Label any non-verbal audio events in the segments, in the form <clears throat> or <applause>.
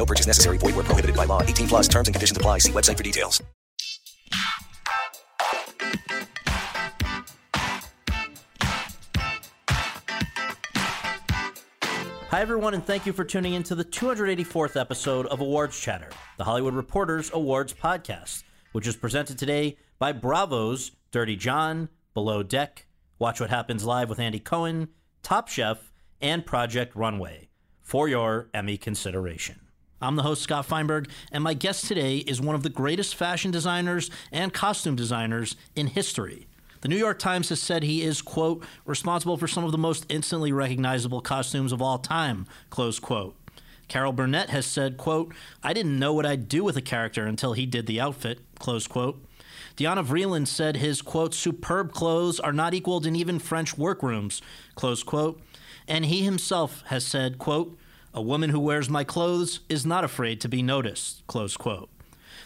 No purchase necessary. Void where prohibited by law. 18 plus terms and conditions apply. See website for details. Hi, everyone, and thank you for tuning in to the 284th episode of Awards Chatter, the Hollywood Reporters Awards podcast, which is presented today by Bravo's Dirty John, Below Deck, Watch What Happens Live with Andy Cohen, Top Chef, and Project Runway for your Emmy consideration. I'm the host, Scott Feinberg, and my guest today is one of the greatest fashion designers and costume designers in history. The New York Times has said he is, quote, responsible for some of the most instantly recognizable costumes of all time, close quote. Carol Burnett has said, quote, I didn't know what I'd do with a character until he did the outfit, close quote. Diana Vreeland said his, quote, superb clothes are not equaled in even French workrooms, close quote. And he himself has said, quote, a woman who wears my clothes is not afraid to be noticed, close quote.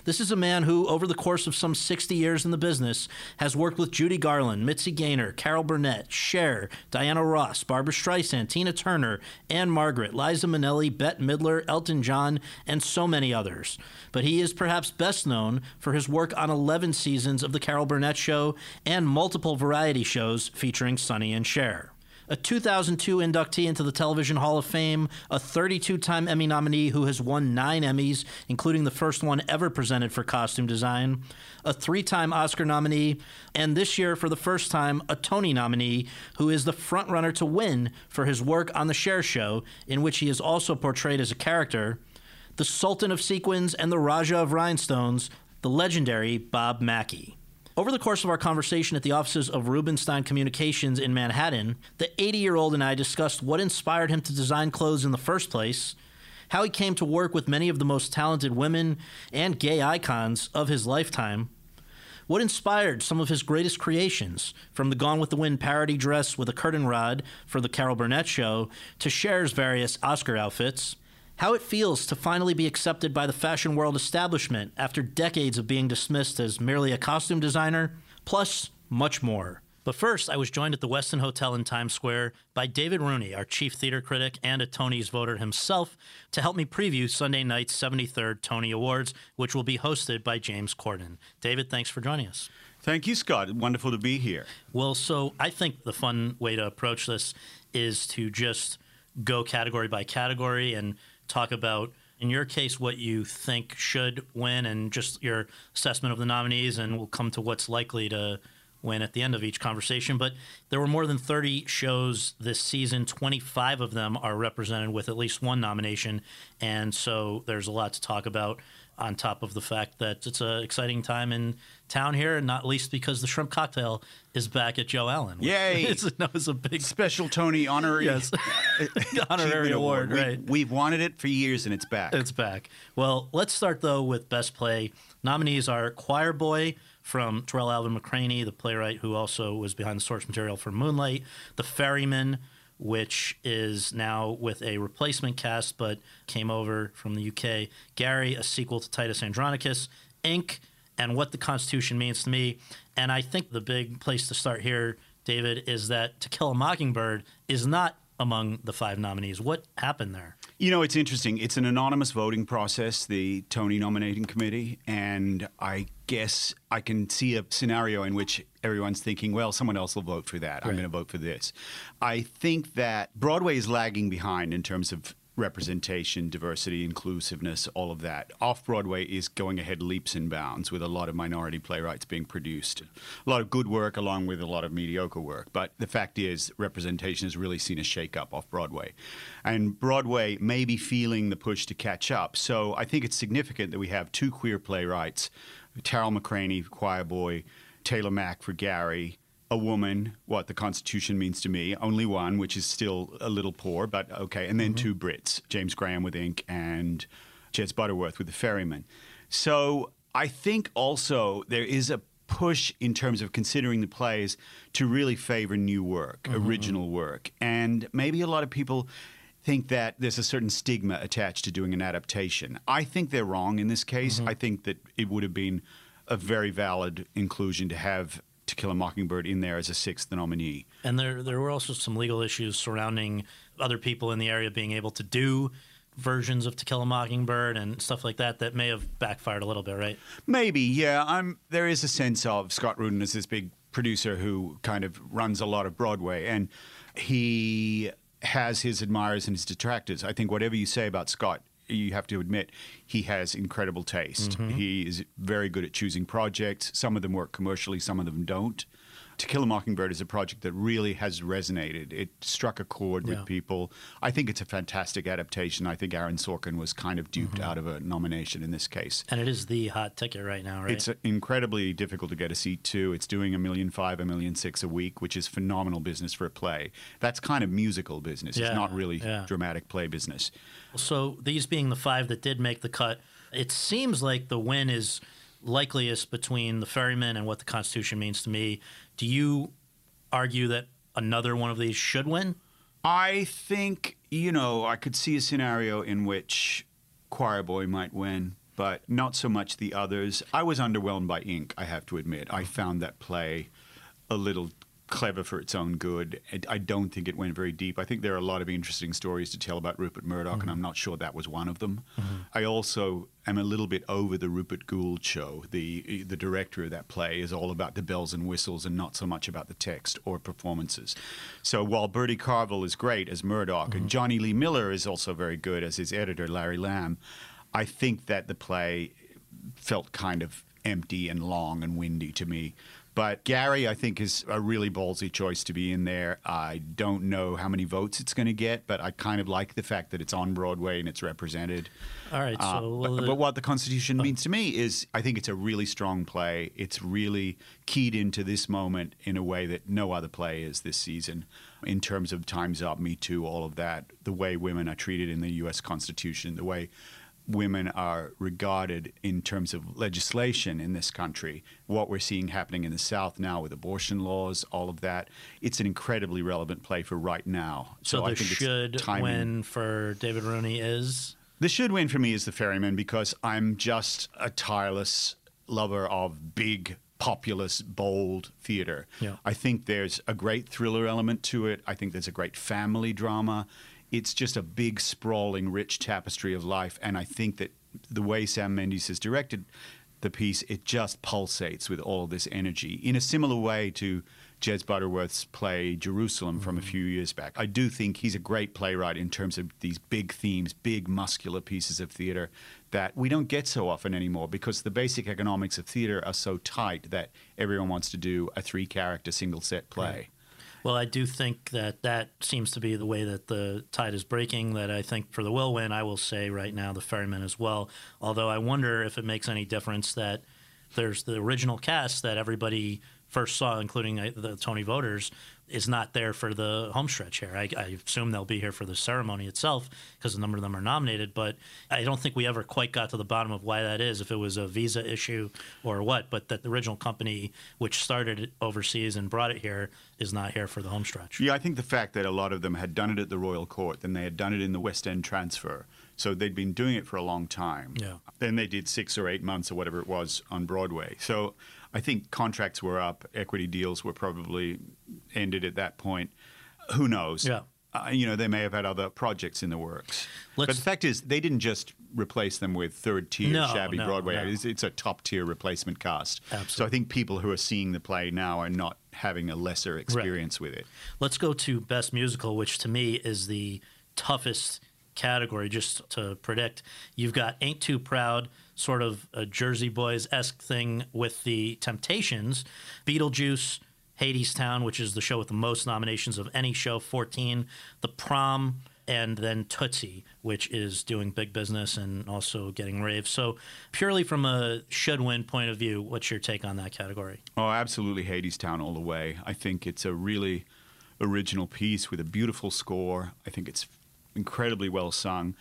This is a man who, over the course of some 60 years in the business, has worked with Judy Garland, Mitzi Gaynor, Carol Burnett, Cher, Diana Ross, Barbra Streisand, Tina Turner, Ann-Margret, Liza Minnelli, Bette Midler, Elton John, and so many others. But he is perhaps best known for his work on 11 seasons of The Carol Burnett Show and multiple variety shows featuring Sonny and Cher a 2002 inductee into the Television Hall of Fame, a 32 time Emmy nominee who has won nine Emmys, including the first one ever presented for costume design, a three time Oscar nominee, and this year, for the first time, a Tony nominee who is the frontrunner to win for his work on The Cher Show, in which he is also portrayed as a character, the Sultan of Sequins and the Raja of Rhinestones, the legendary Bob Mackie. Over the course of our conversation at the offices of Rubinstein Communications in Manhattan, the 80 year old and I discussed what inspired him to design clothes in the first place, how he came to work with many of the most talented women and gay icons of his lifetime, what inspired some of his greatest creations, from the Gone with the Wind parody dress with a curtain rod for the Carol Burnett show to Cher's various Oscar outfits how it feels to finally be accepted by the fashion world establishment after decades of being dismissed as merely a costume designer, plus much more. But first, I was joined at the Westin Hotel in Times Square by David Rooney, our chief theater critic and a Tony's voter himself, to help me preview Sunday night's 73rd Tony Awards, which will be hosted by James Corden. David, thanks for joining us. Thank you, Scott. Wonderful to be here. Well, so I think the fun way to approach this is to just go category by category and talk about in your case what you think should win and just your assessment of the nominees and we'll come to what's likely to win at the end of each conversation. But there were more than 30 shows this season. 25 of them are represented with at least one nomination. And so there's a lot to talk about on top of the fact that it's an exciting time in town here, and not least because the shrimp cocktail is back at Joe Allen. <laughs> Yay! It's, no, it's a big special Tony honorary <laughs> yes. <laughs> honorary award. We, right, we've wanted it for years, and it's back. It's back. Well, let's start though with best play. Nominees are Choir Boy from Tarell Alvin McCraney, the playwright who also was behind the source material for Moonlight, The Ferryman which is now with a replacement cast but came over from the UK. Gary, a sequel to Titus Andronicus, Ink, and What the Constitution Means to Me. And I think the big place to start here, David, is that To Kill a Mockingbird is not among the five nominees. What happened there? You know, it's interesting. It's an anonymous voting process, the Tony nominating committee, and I guess I can see a scenario in which everyone's thinking, well, someone else will vote for that. Right. I'm going to vote for this. I think that Broadway is lagging behind in terms of representation, diversity, inclusiveness, all of that. Off Broadway is going ahead leaps and bounds with a lot of minority playwrights being produced. A lot of good work along with a lot of mediocre work. But the fact is, representation has really seen a shake up off Broadway. And Broadway may be feeling the push to catch up. So I think it's significant that we have two queer playwrights Tarell McCraney, Choir Boy, Taylor Mac for Gary, a woman, what the Constitution means to me, only one, which is still a little poor, but okay, and then mm-hmm. two Brits, James Graham with Ink and Jez Butterworth with The Ferryman. So I think also there is a push in terms of considering the plays to really favor new work, original work. And maybe a lot of people think that there's a certain stigma attached to doing an adaptation. I think they're wrong in this case. I think that it would have been a very valid inclusion to have To Kill a Mockingbird in there as a sixth nominee. And there there were also some legal issues surrounding other people in the area being able to do versions of To Kill a Mockingbird and stuff like that that may have backfired a little bit, right? Maybe, yeah. I'm. There is a sense of Scott Rudin as this big producer who kind of runs a lot of Broadway, and he has his admirers and his detractors. I think whatever you say about Scott, you have to admit he has incredible taste. Mm-hmm. He is very good at choosing projects. Some of them work commercially, some of them don't. To Kill a Mockingbird is a project that really has resonated. It struck a chord Yeah. with people. I think it's a fantastic adaptation. I think Aaron Sorkin was kind of duped mm-hmm. out of a nomination in this case. And it is the hot ticket right now, right? It's uh, incredibly difficult to get a seat to. It's doing a million five, a million six a week, which is phenomenal business for a play. That's kind of musical business. Yeah, it's not really yeah. dramatic play business. So these being the five that did make the cut, it seems like the win is likeliest between the Ferryman and what the Constitution means to me. Do you argue that another one of these should win? I think, you know, I could see a scenario in which Choir Boy might win, but not so much the others. I was underwhelmed by Ink, I have to admit. I found that play a little clever for its own good. I- I don't think it went very deep. I think there are a lot of interesting stories to tell about Rupert Murdoch, and mm-hmm. I'm not sure that was one of them. Mm-hmm. I also am a little bit over the Rupert Goold show. The the director of that play is all about the bells and whistles and not so much about the text or performances. So while Bertie Carvel is great as Murdoch, and mm-hmm. Jonny Lee Miller is also very good as his editor, Larry Lamb, I think that the play felt kind of empty and long and windy to me. But Gary, I think, is a really ballsy choice to be in there. I don't know how many votes it's going to get, but I kind of like the fact that it's on Broadway and it's represented. All right, Uh, so but, but what the Constitution means to me is I think it's a really strong play. It's really keyed into this moment in a way that no other play is this season in terms of Time's Up, Me Too, all of that, the way women are treated in the U.S. Constitution, the way women are regarded in terms of legislation in this country, what we're seeing happening in the South now with abortion laws, all of that. It's an incredibly relevant play for right now. so I the think should it's timing. win for David Rooney is The should win for me is the Ferryman because I'm just a tireless lover of big, populist, bold theater. Yeah. I think there's a great thriller element to it. I think there's a great family drama. It's just a big, sprawling, rich tapestry of life. And I think that the way Sam Mendes has directed the piece, it just pulsates with all this energy in a similar way to Jez Butterworth's play Jerusalem from a mm-hmm. few years back. I do think he's a great playwright in terms of these big themes, big muscular pieces of theater that we don't get so often anymore because the basic economics of theater are so tight that everyone wants to do a three character single set play. Well, I do think that that seems to be the way that the tide is breaking. That I think for the will win, I will say right now the Ferryman as well. Although I wonder if it makes any difference that there's the original cast that everybody first saw, including uh, the Tony voters, is not there for the homestretch here. I, I assume they'll be here for the ceremony itself because a number of them are nominated. But I don't think we ever quite got to the bottom of why that is, if it was a visa issue or what. But that the original company, which started it overseas and brought it here, is not here for the homestretch. Yeah, I think the fact that a lot of them had done it at the Royal Court, then they had done it in the West End transfer. So they'd been doing it for a long time. Yeah. Then they did six or eight months or whatever it was on Broadway. So I think contracts were up, equity deals were probably ended at that point. Who knows? Yeah. Uh, you know, they may have had other projects in the works. Let's- but the fact is, they didn't just replace them with third tier No, shabby no, Broadway. no. It's, it's a top tier replacement cast. Absolutely. So I think people who are seeing the play now are not having a lesser experience with it. Let's go to best musical, which to me is the toughest category just to predict. You've got Ain't Too Proud, sort of a Jersey Boys esque thing with the Temptations, Beetlejuice, Hadestown, which is the show with the most nominations of any show, 14, The Prom, and then Tootsie, which is doing big business and also getting raves. So, purely from a should win point of view, what's your take on that category? Oh, absolutely Hadestown all the way. I think it's a really original piece with a beautiful score. I think it's incredibly well sung.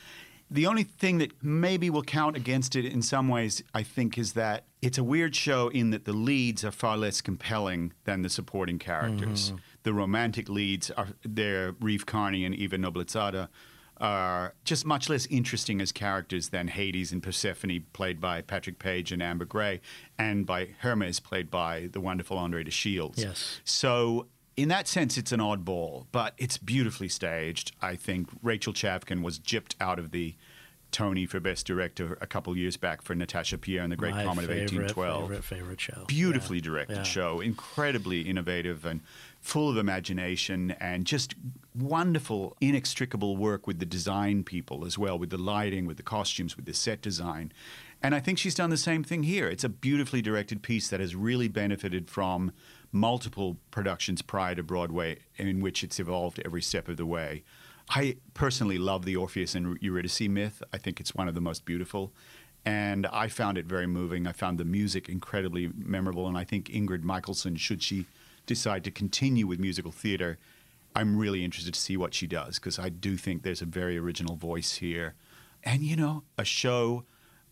The only thing that maybe will count against it in some ways, I think, is that it's a weird show in that the leads are far less compelling than the supporting characters. Mm-hmm. The romantic leads are they're Reeve Carney and Eva Noblezada are just much less interesting as characters than Hades and Persephone, played by Patrick Page and Amber Gray, and by Hermes, played by the wonderful Andre de Shields. Yes. So in that sense, it's an oddball, but it's beautifully staged. I think Rachel Chavkin was gypped out of the Tony for Best Director a couple years back for Natasha Pierre and the Great My Comet of 1812. Favorite, favorite show. Beautifully Yeah. directed Yeah. show, incredibly innovative and full of imagination, and just wonderful, inextricable work with the design people as well, with the lighting, with the costumes, with the set design. And I think she's done the same thing here. It's a beautifully directed piece that has really benefited from multiple productions prior to Broadway, in which it's evolved every step of the way. I personally love the Orpheus and Eurydice myth. I think it's one of the most beautiful. And I found it very moving. I found the music incredibly memorable. And I think Ingrid Michaelson, should she decide to continue with musical theater, I'm really interested to see what she does because I do think there's a very original voice here. And, you know, a show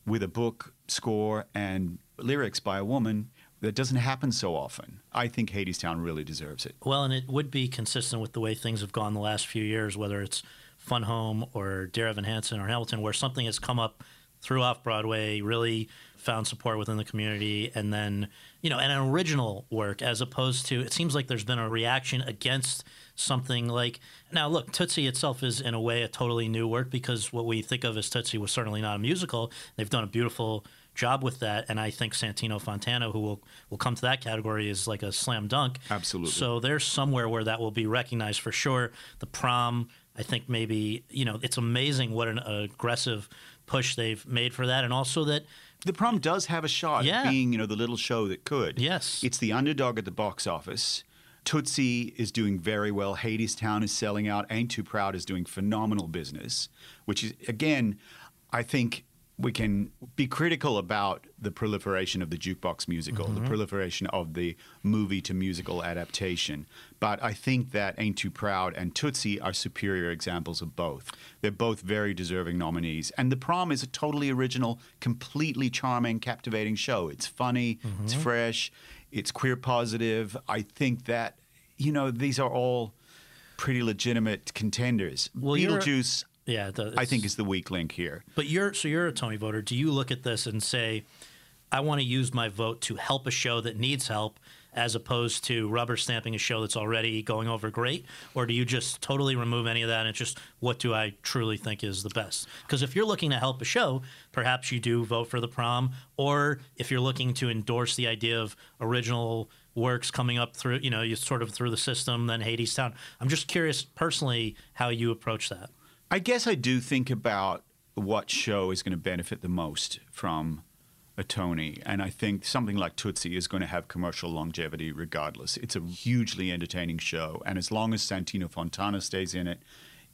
with a book, score, and lyrics by a woman that doesn't happen so often. I think Hadestown really deserves it. Well, and it would be consistent with the way things have gone the last few years, whether it's Fun Home or Dear Evan Hansen or Hamilton, where something has come up through off Broadway, really found support within the community, and then, you know, and an original work as opposed to, it seems like there's been a reaction against something like, now look, Tootsie itself is in a way a totally new work because what we think of as Tootsie was certainly not a musical. They've done a beautiful job with that, and I think Santino Fontana, who will will come to that category, is like a slam dunk. Absolutely. So there's somewhere where that will be recognized for sure. The prom, I think maybe you know, it's amazing what an aggressive push they've made for that, and also that The prom does have a shot Yeah. being, you know, the little show that could. Yes. It's the underdog at the box office. Tootsie is doing very well. Hadestown is selling out. Ain't Too Proud is doing phenomenal business, which is, again, I think we can be critical about the proliferation of the jukebox musical, the mm-hmm. proliferation of the movie to musical adaptation. But I think that Ain't Too Proud and Tootsie are superior examples of both. They're both very deserving nominees. And The Prom is a totally original, completely charming, captivating show. It's funny, it's mm-hmm. fresh, it's queer positive. I think that, you know, these are all pretty legitimate contenders. Well, Beetlejuice, yeah, the, I think, it's- is the weak link here. But you're so you're a Tony voter. Do you look at this and say, I want to use my vote to help a show that needs help, as opposed to rubber stamping a show that's already going over great, or do you just totally remove any of that and it's just what do I truly think is the best? Because if you're looking to help a show, perhaps you do vote for the prom, or if you're looking to endorse the idea of original works coming up through, you know, you sort of through the system, then Hadestown. I'm just curious personally how you approach that. I guess I do think about what show is going to benefit the most from a Tony, and I think something like Tootsie is going to have commercial longevity regardless. It's a hugely entertaining show, and as long as Santino Fontana stays in it,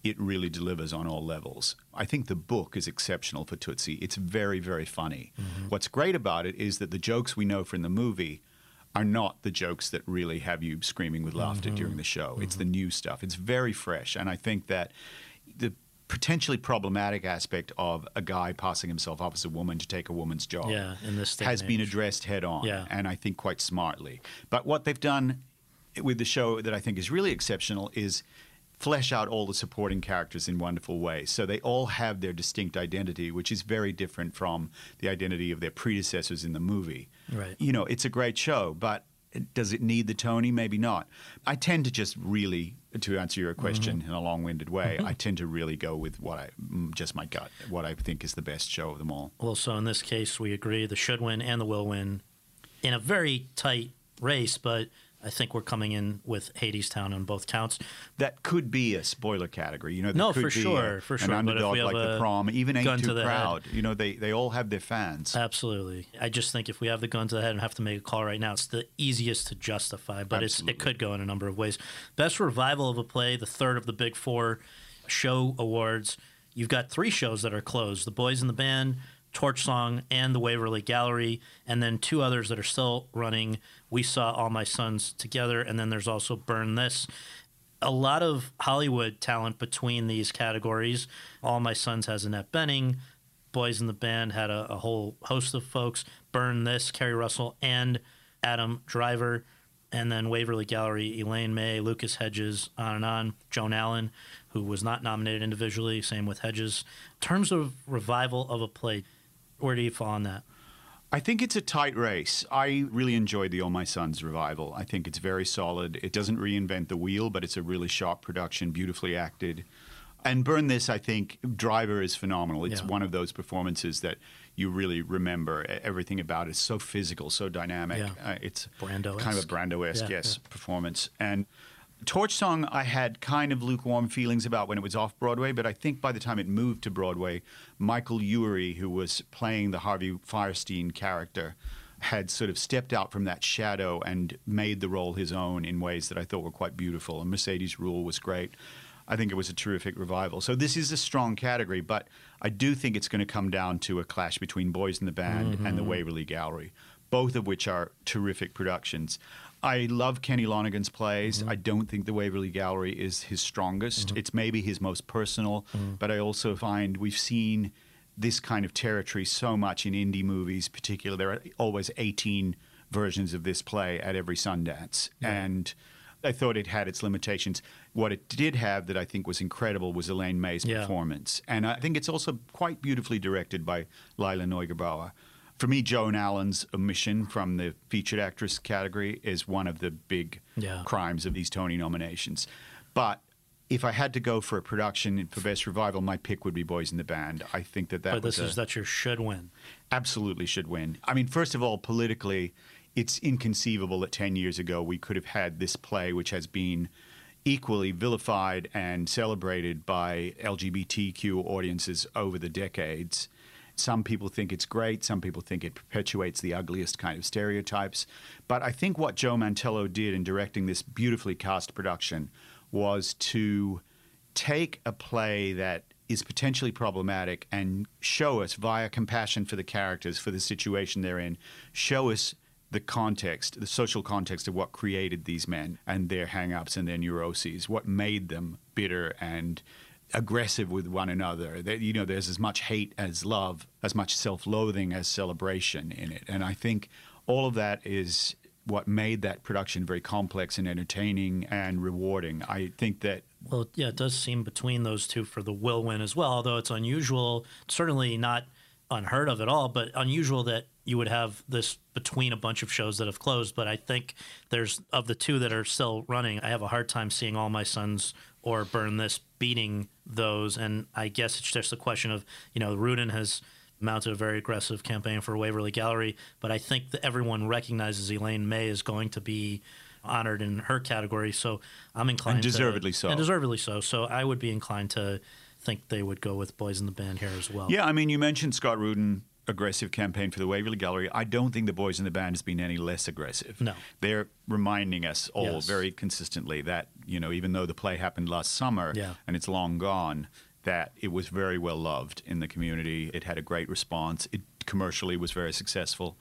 it really delivers on all levels. I think the book is exceptional for Tootsie. It's very, very funny. Mm-hmm. What's great about it is that the jokes we know from the movie are not the jokes that really have you screaming with laughter mm-hmm. during the show. It's the mm-hmm. new stuff. It's very fresh, and I think that the potentially problematic aspect of a guy passing himself off as a woman to take a woman's job Yeah, in this has been addressed head on, Yeah. and I think quite smartly. But what they've done with the show that I think is really exceptional is flesh out all the supporting characters in wonderful ways. So they all have their distinct identity, which is very different from the identity of their predecessors in the movie. Right. You know, it's a great show, but does it need the Tony? Maybe not. I tend to just really, to answer your question Mm-hmm. in a long-winded way, I tend to really go with what I, mm, just my gut, what I think is the best show of them all. Well, so in this case, we agree the should win and the will win in a very tight race, but I think we're coming in with Hadestown on both counts. That could be a spoiler category. You know, No, for sure, a- for sure. If underdog like the prom, even ain't gun too to the head- Uh. You know, they they all have their fans. Absolutely. I just think if we have the gun to the head and have to make a call right now, it's the easiest to justify, but it's, it could go in a number of ways. Best revival of a play, the third of the big four show awards. You've got three shows that are closed The Boys in the Band, Torch Song, and The Waverly Gallery, and then two others that are still running. We Saw All My Sons Together, and then there's also Burn This. a lot of Hollywood talent between these categories. All My Sons has Annette Bening. Boys in the Band had a, a whole host of folks. Burn This, Keri Russell, and Adam Driver. And then Waverly Gallery, Elaine May, Lucas Hedges, on and on. Joan Allen, who was not nominated individually, same with Hedges. In terms of revival of a play, where do you fall on that? I think it's a tight race. I really enjoyed the All My Sons revival. I think it's very solid. It doesn't reinvent the wheel, but it's a really sharp production, beautifully acted. And Burn This, I think, Driver is phenomenal. It's Yeah. one of those performances that you really remember. Everything about it is so physical, so dynamic. Yeah. Uh, it's Brando-esque. kind of a Brando-esque, Yeah, yes, performance. And Torch Song, I had kind of lukewarm feelings about when it was off Broadway, but I think by the time it moved to Broadway, Michael Urie, who was playing the Harvey Fierstein character, had sort of stepped out from that shadow and made the role his own in ways that I thought were quite beautiful. And Mercedes Ruehl was great. I think it was a terrific revival. So this is a strong category, but I do think it's going to come down to a clash between Boys in the Band and the mm-hmm. Waverly Gallery, both of which are terrific productions. I love Kenny Lonergan's plays. Mm-hmm. I don't think the Waverly Gallery is his strongest. Mm-hmm. It's maybe his most personal, mm-hmm. but I also find we've seen this kind of territory so much in indie movies, particularly there are always 18 versions of this play at every Sundance. And I thought it had its limitations. What it did have that I think was incredible was Elaine May's Yeah. performance. And I think it's also quite beautifully directed by Lila Neugebauer. For me, Joan Allen's omission from the featured actress category is one of the big Yeah. crimes of these Tony nominations. But if I had to go for a production for best revival, my pick would be Boys in the Band. I think that that but this a- is that your should win. absolutely should win. I mean, first of all, politically, it's inconceivable that 10 years ago we could have had this play, which has been equally vilified and celebrated by LGBTQ audiences over the decades. Some people think it's great. Some people think it perpetuates the ugliest kind of stereotypes. But I think what Joe Mantello did in directing this beautifully cast production was to take a play that is potentially problematic and show us via compassion for the characters, for the situation they're in, show us the context, the social context of what created these men and their hang-ups and their neuroses, what made them bitter and aggressive with one another. You know, there's as much hate as love, as much self-loathing as celebration in it. And I think all of that is what made that production very complex and entertaining and rewarding. I think that Well, yeah, it does seem between those two for the will win as well, although it's unusual, certainly not unheard of at all, but unusual that you would have this between a bunch of shows that have closed. But I think there's, of the two that are still running, I have a hard time seeing All My Sons or Burn This beating those. And I guess it's just a question of, you know, Rudin has mounted a very aggressive campaign for Waverly Gallery, but I think that everyone recognizes Elaine May is going to be honored in her category. So I'm inclined to- deservedly so. And deservedly so. So I would be inclined to think they would go with Boys in the Band here as well. Yeah, I mean, you mentioned Scott Rudin aggressive campaign for the Waverly Gallery. I don't think the Boys in the Band has been any less aggressive. No. They're reminding us all Yes. very consistently that, you know, even though the play happened last summer Yeah. and it's long gone, that it was very well loved in the community. It had a great response. It commercially was very successful.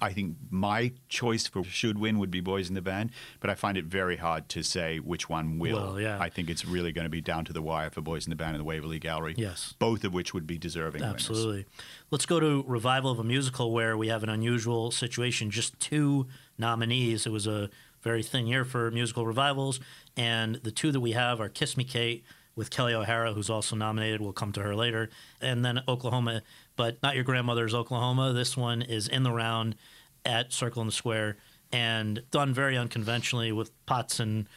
I think my choice for should win would be Boys in the Band, but I find it very hard to say which one will. Well, yeah. I think it's really going to be down to the wire for Boys in the Band and the Waverly Gallery. Yes. Both of which would be deserving winners. Absolutely. Let's go to revival of a musical where we have an unusual situation. Just two nominees. It was a very thin year for musical revivals, and the two that we have are Kiss Me Kate with Kelli O'Hara, who's also nominated. We'll come to her later, and then Oklahoma, but not your grandmother's Oklahoma. This one is in the round at Circle in the Square and done very unconventionally with pots and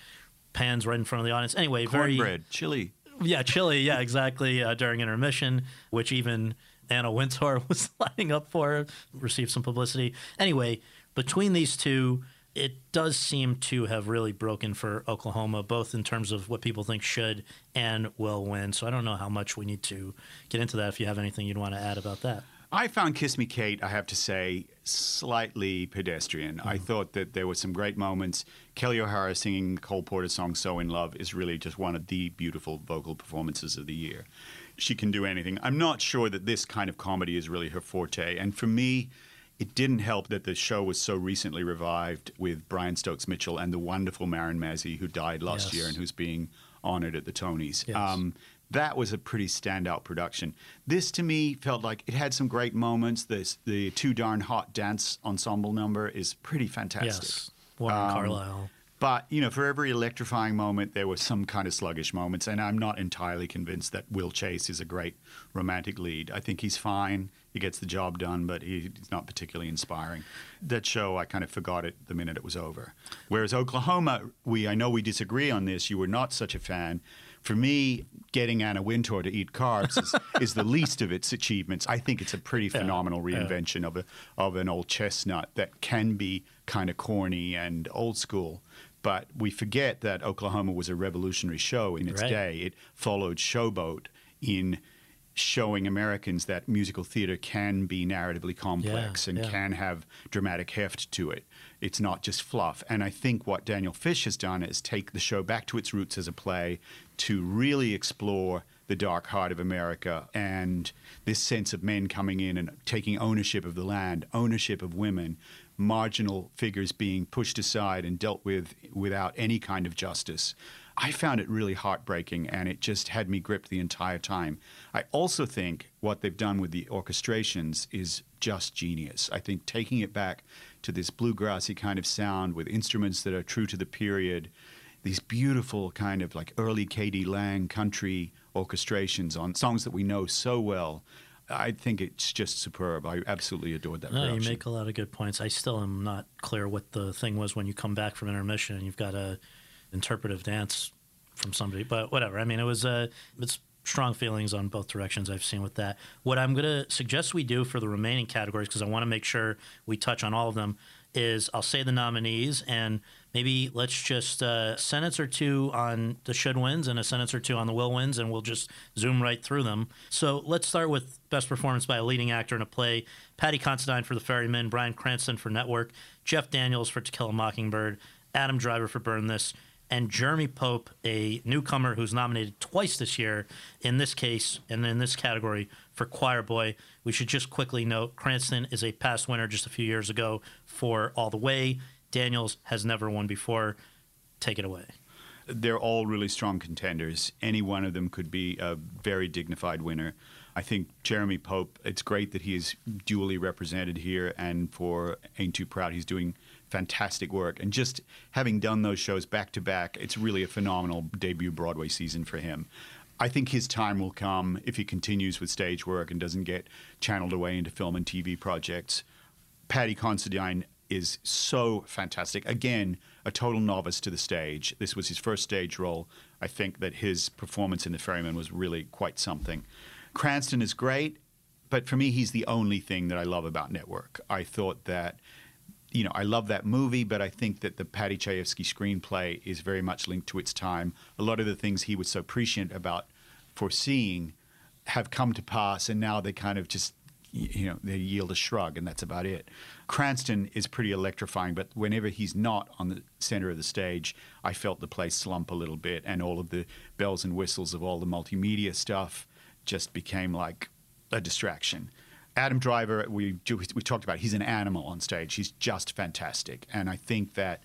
pans right in front of the audience. Anyway, very Cornbread, chili. yeah, chili. Yeah, exactly. Uh, during intermission, which even Anna Wintour <laughs> was lining up for, received some publicity. Anyway, between these two, it does seem to have really broken for Oklahoma, both in terms of what people think should and will win. So I don't know how much we need to get into that. If you have anything you'd want to add about that. I found Kiss Me Kate, I have to say, slightly pedestrian. Mm-hmm. I thought that there were some great moments. Kelli O'Hara singing Cole Porter's song So in Love is really just one of the beautiful vocal performances of the year. She can do anything. I'm not sure that this kind of comedy is really her forte. And for me, It didn't help that the show was so recently revived with Brian Stokes Mitchell and the wonderful Marin Mazzie, who died last Yes. year and who's being honored at the Tonys. Yes. Um, that was a pretty standout production. This to me felt like it had some great moments. This the too darn hot dance ensemble number is pretty fantastic. Yes. Warren Um, Carlyle. But you know, for every electrifying moment, there were some kind of sluggish moments, and I'm not entirely convinced that Will Chase is a great romantic lead. I think he's fine; he gets the job done, but he's not particularly inspiring. That show, I kind of forgot it the minute it was over. Whereas Oklahoma, we I know we disagree on this. You were not such a fan. For me, getting Anna Wintour to eat carbs is, <laughs> is the least of its achievements. I think it's a pretty phenomenal yeah. reinvention of a of an old chestnut that can be kind of corny and old school. But we forget that Oklahoma was a revolutionary show in its Right. day. It followed Showboat in showing Americans that musical theater can be narratively complex and yeah. can have dramatic heft to it. It's not just fluff. And I think what Daniel Fish has done is take the show back to its roots as a play to really explore the dark heart of America and this sense of men coming in and taking ownership of the land, ownership of women, marginal figures being pushed aside and dealt with without any kind of justice. I found it really heartbreaking and it just had me gripped the entire time. I also think what they've done with the orchestrations is just genius. I think taking it back to this bluegrassy kind of sound with instruments that are true to the period, these beautiful kind of like early K.D. Lang country orchestrations on songs that we know so well. I think it's just superb. I absolutely adored that No, you make a lot of good points. I still am not clear what the thing was when you come back from intermission and you've got a interpretive dance from somebody, but whatever. I mean, it was uh, it's strong feelings on both directions I've seen with that. What I'm going to suggest we do for the remaining categories because I want to make sure we touch on all of them is I'll say the nominees and maybe let's just uh, sentence or two on the should wins and a sentence or two on the will wins and we'll just zoom right through them. So let's start with best performance by a leading actor in a play. Paddy Considine for The Ferryman, Bryan Cranston for Network, Jeff Daniels for To Kill a Mockingbird, Adam Driver for Burn This, and Jeremy Pope, a newcomer who's nominated twice this year, in this case and in this category for Choir Boy. We should just quickly note Cranston is a past winner just a few years ago for All the Way. Daniels has never won before. Take it away. they're all really strong contenders. Any one of them could be a very dignified winner. I think Jeremy Pope, it's great that he is duly represented here, and for Ain't Too Proud, he's doing fantastic work. And just having done those shows back to back, it's really a phenomenal debut Broadway season for him. I think his time will come if he continues with stage work and doesn't get channeled away into film and TV projects. Paddy Considine is so fantastic. Again, a total novice to the stage. This was his first stage role. I think that his performance in The Ferryman was really quite something. Cranston is great, but for me, he's the only thing that I love about Network. I thought that, you know, I love that movie, but I think that the Paddy Chayefsky screenplay is very much linked to its time. A lot of the things he was so prescient about foreseeing have come to pass, and now they kind of just you know they yield a shrug, and that's about it. Cranston is pretty electrifying, but whenever he's not on the center of the stage, I felt the place slump a little bit, and all of the bells and whistles of all the multimedia stuff just became like a distraction. Adam Driver, we we talked about, he's an animal on stage. He's just fantastic, and I think that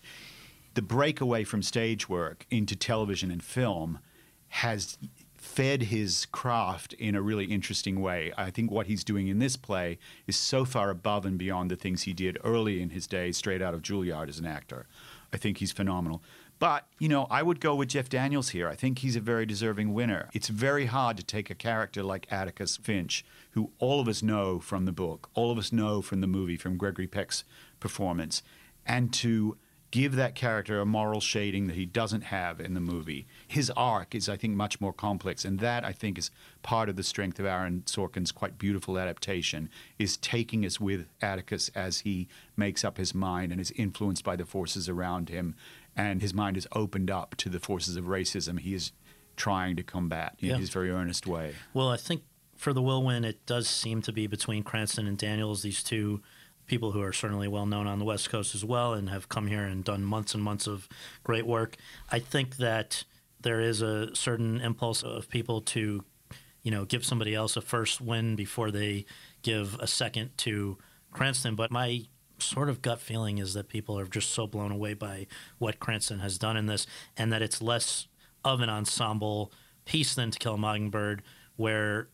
the breakaway from stage work into television and film has fed his craft in a really interesting way. I think what he's doing in this play is so far above and beyond the things he did early in his day, straight out of Juilliard as an actor. I think he's phenomenal. But, you know, I would go with Jeff Daniels here. I think he's a very deserving winner. It's very hard to take a character like Atticus Finch, who all of us know from the book, all of us know from the movie, from Gregory Peck's performance, and to give that character a moral shading that he doesn't have in the movie. His arc is, I think, much more complex, and that I think is part of the strength of Aaron Sorkin's quite beautiful adaptation. Is taking us with Atticus as he makes up his mind and is influenced by the forces around him, and his mind is opened up to the forces of racism he is trying to combat in Yeah. his very earnest way. Well, I think for the will win, it does seem to be between Cranston and Daniels, these two people who are certainly well known on the West Coast as well and have come here and done months and months of great work. I think that there is a certain impulse of people to, you know, give somebody else a first win before they give a second to Cranston, but my sort of gut feeling is that people are just so blown away by what Cranston has done in this, and that it's less of an ensemble piece than To Kill a Mockingbird, where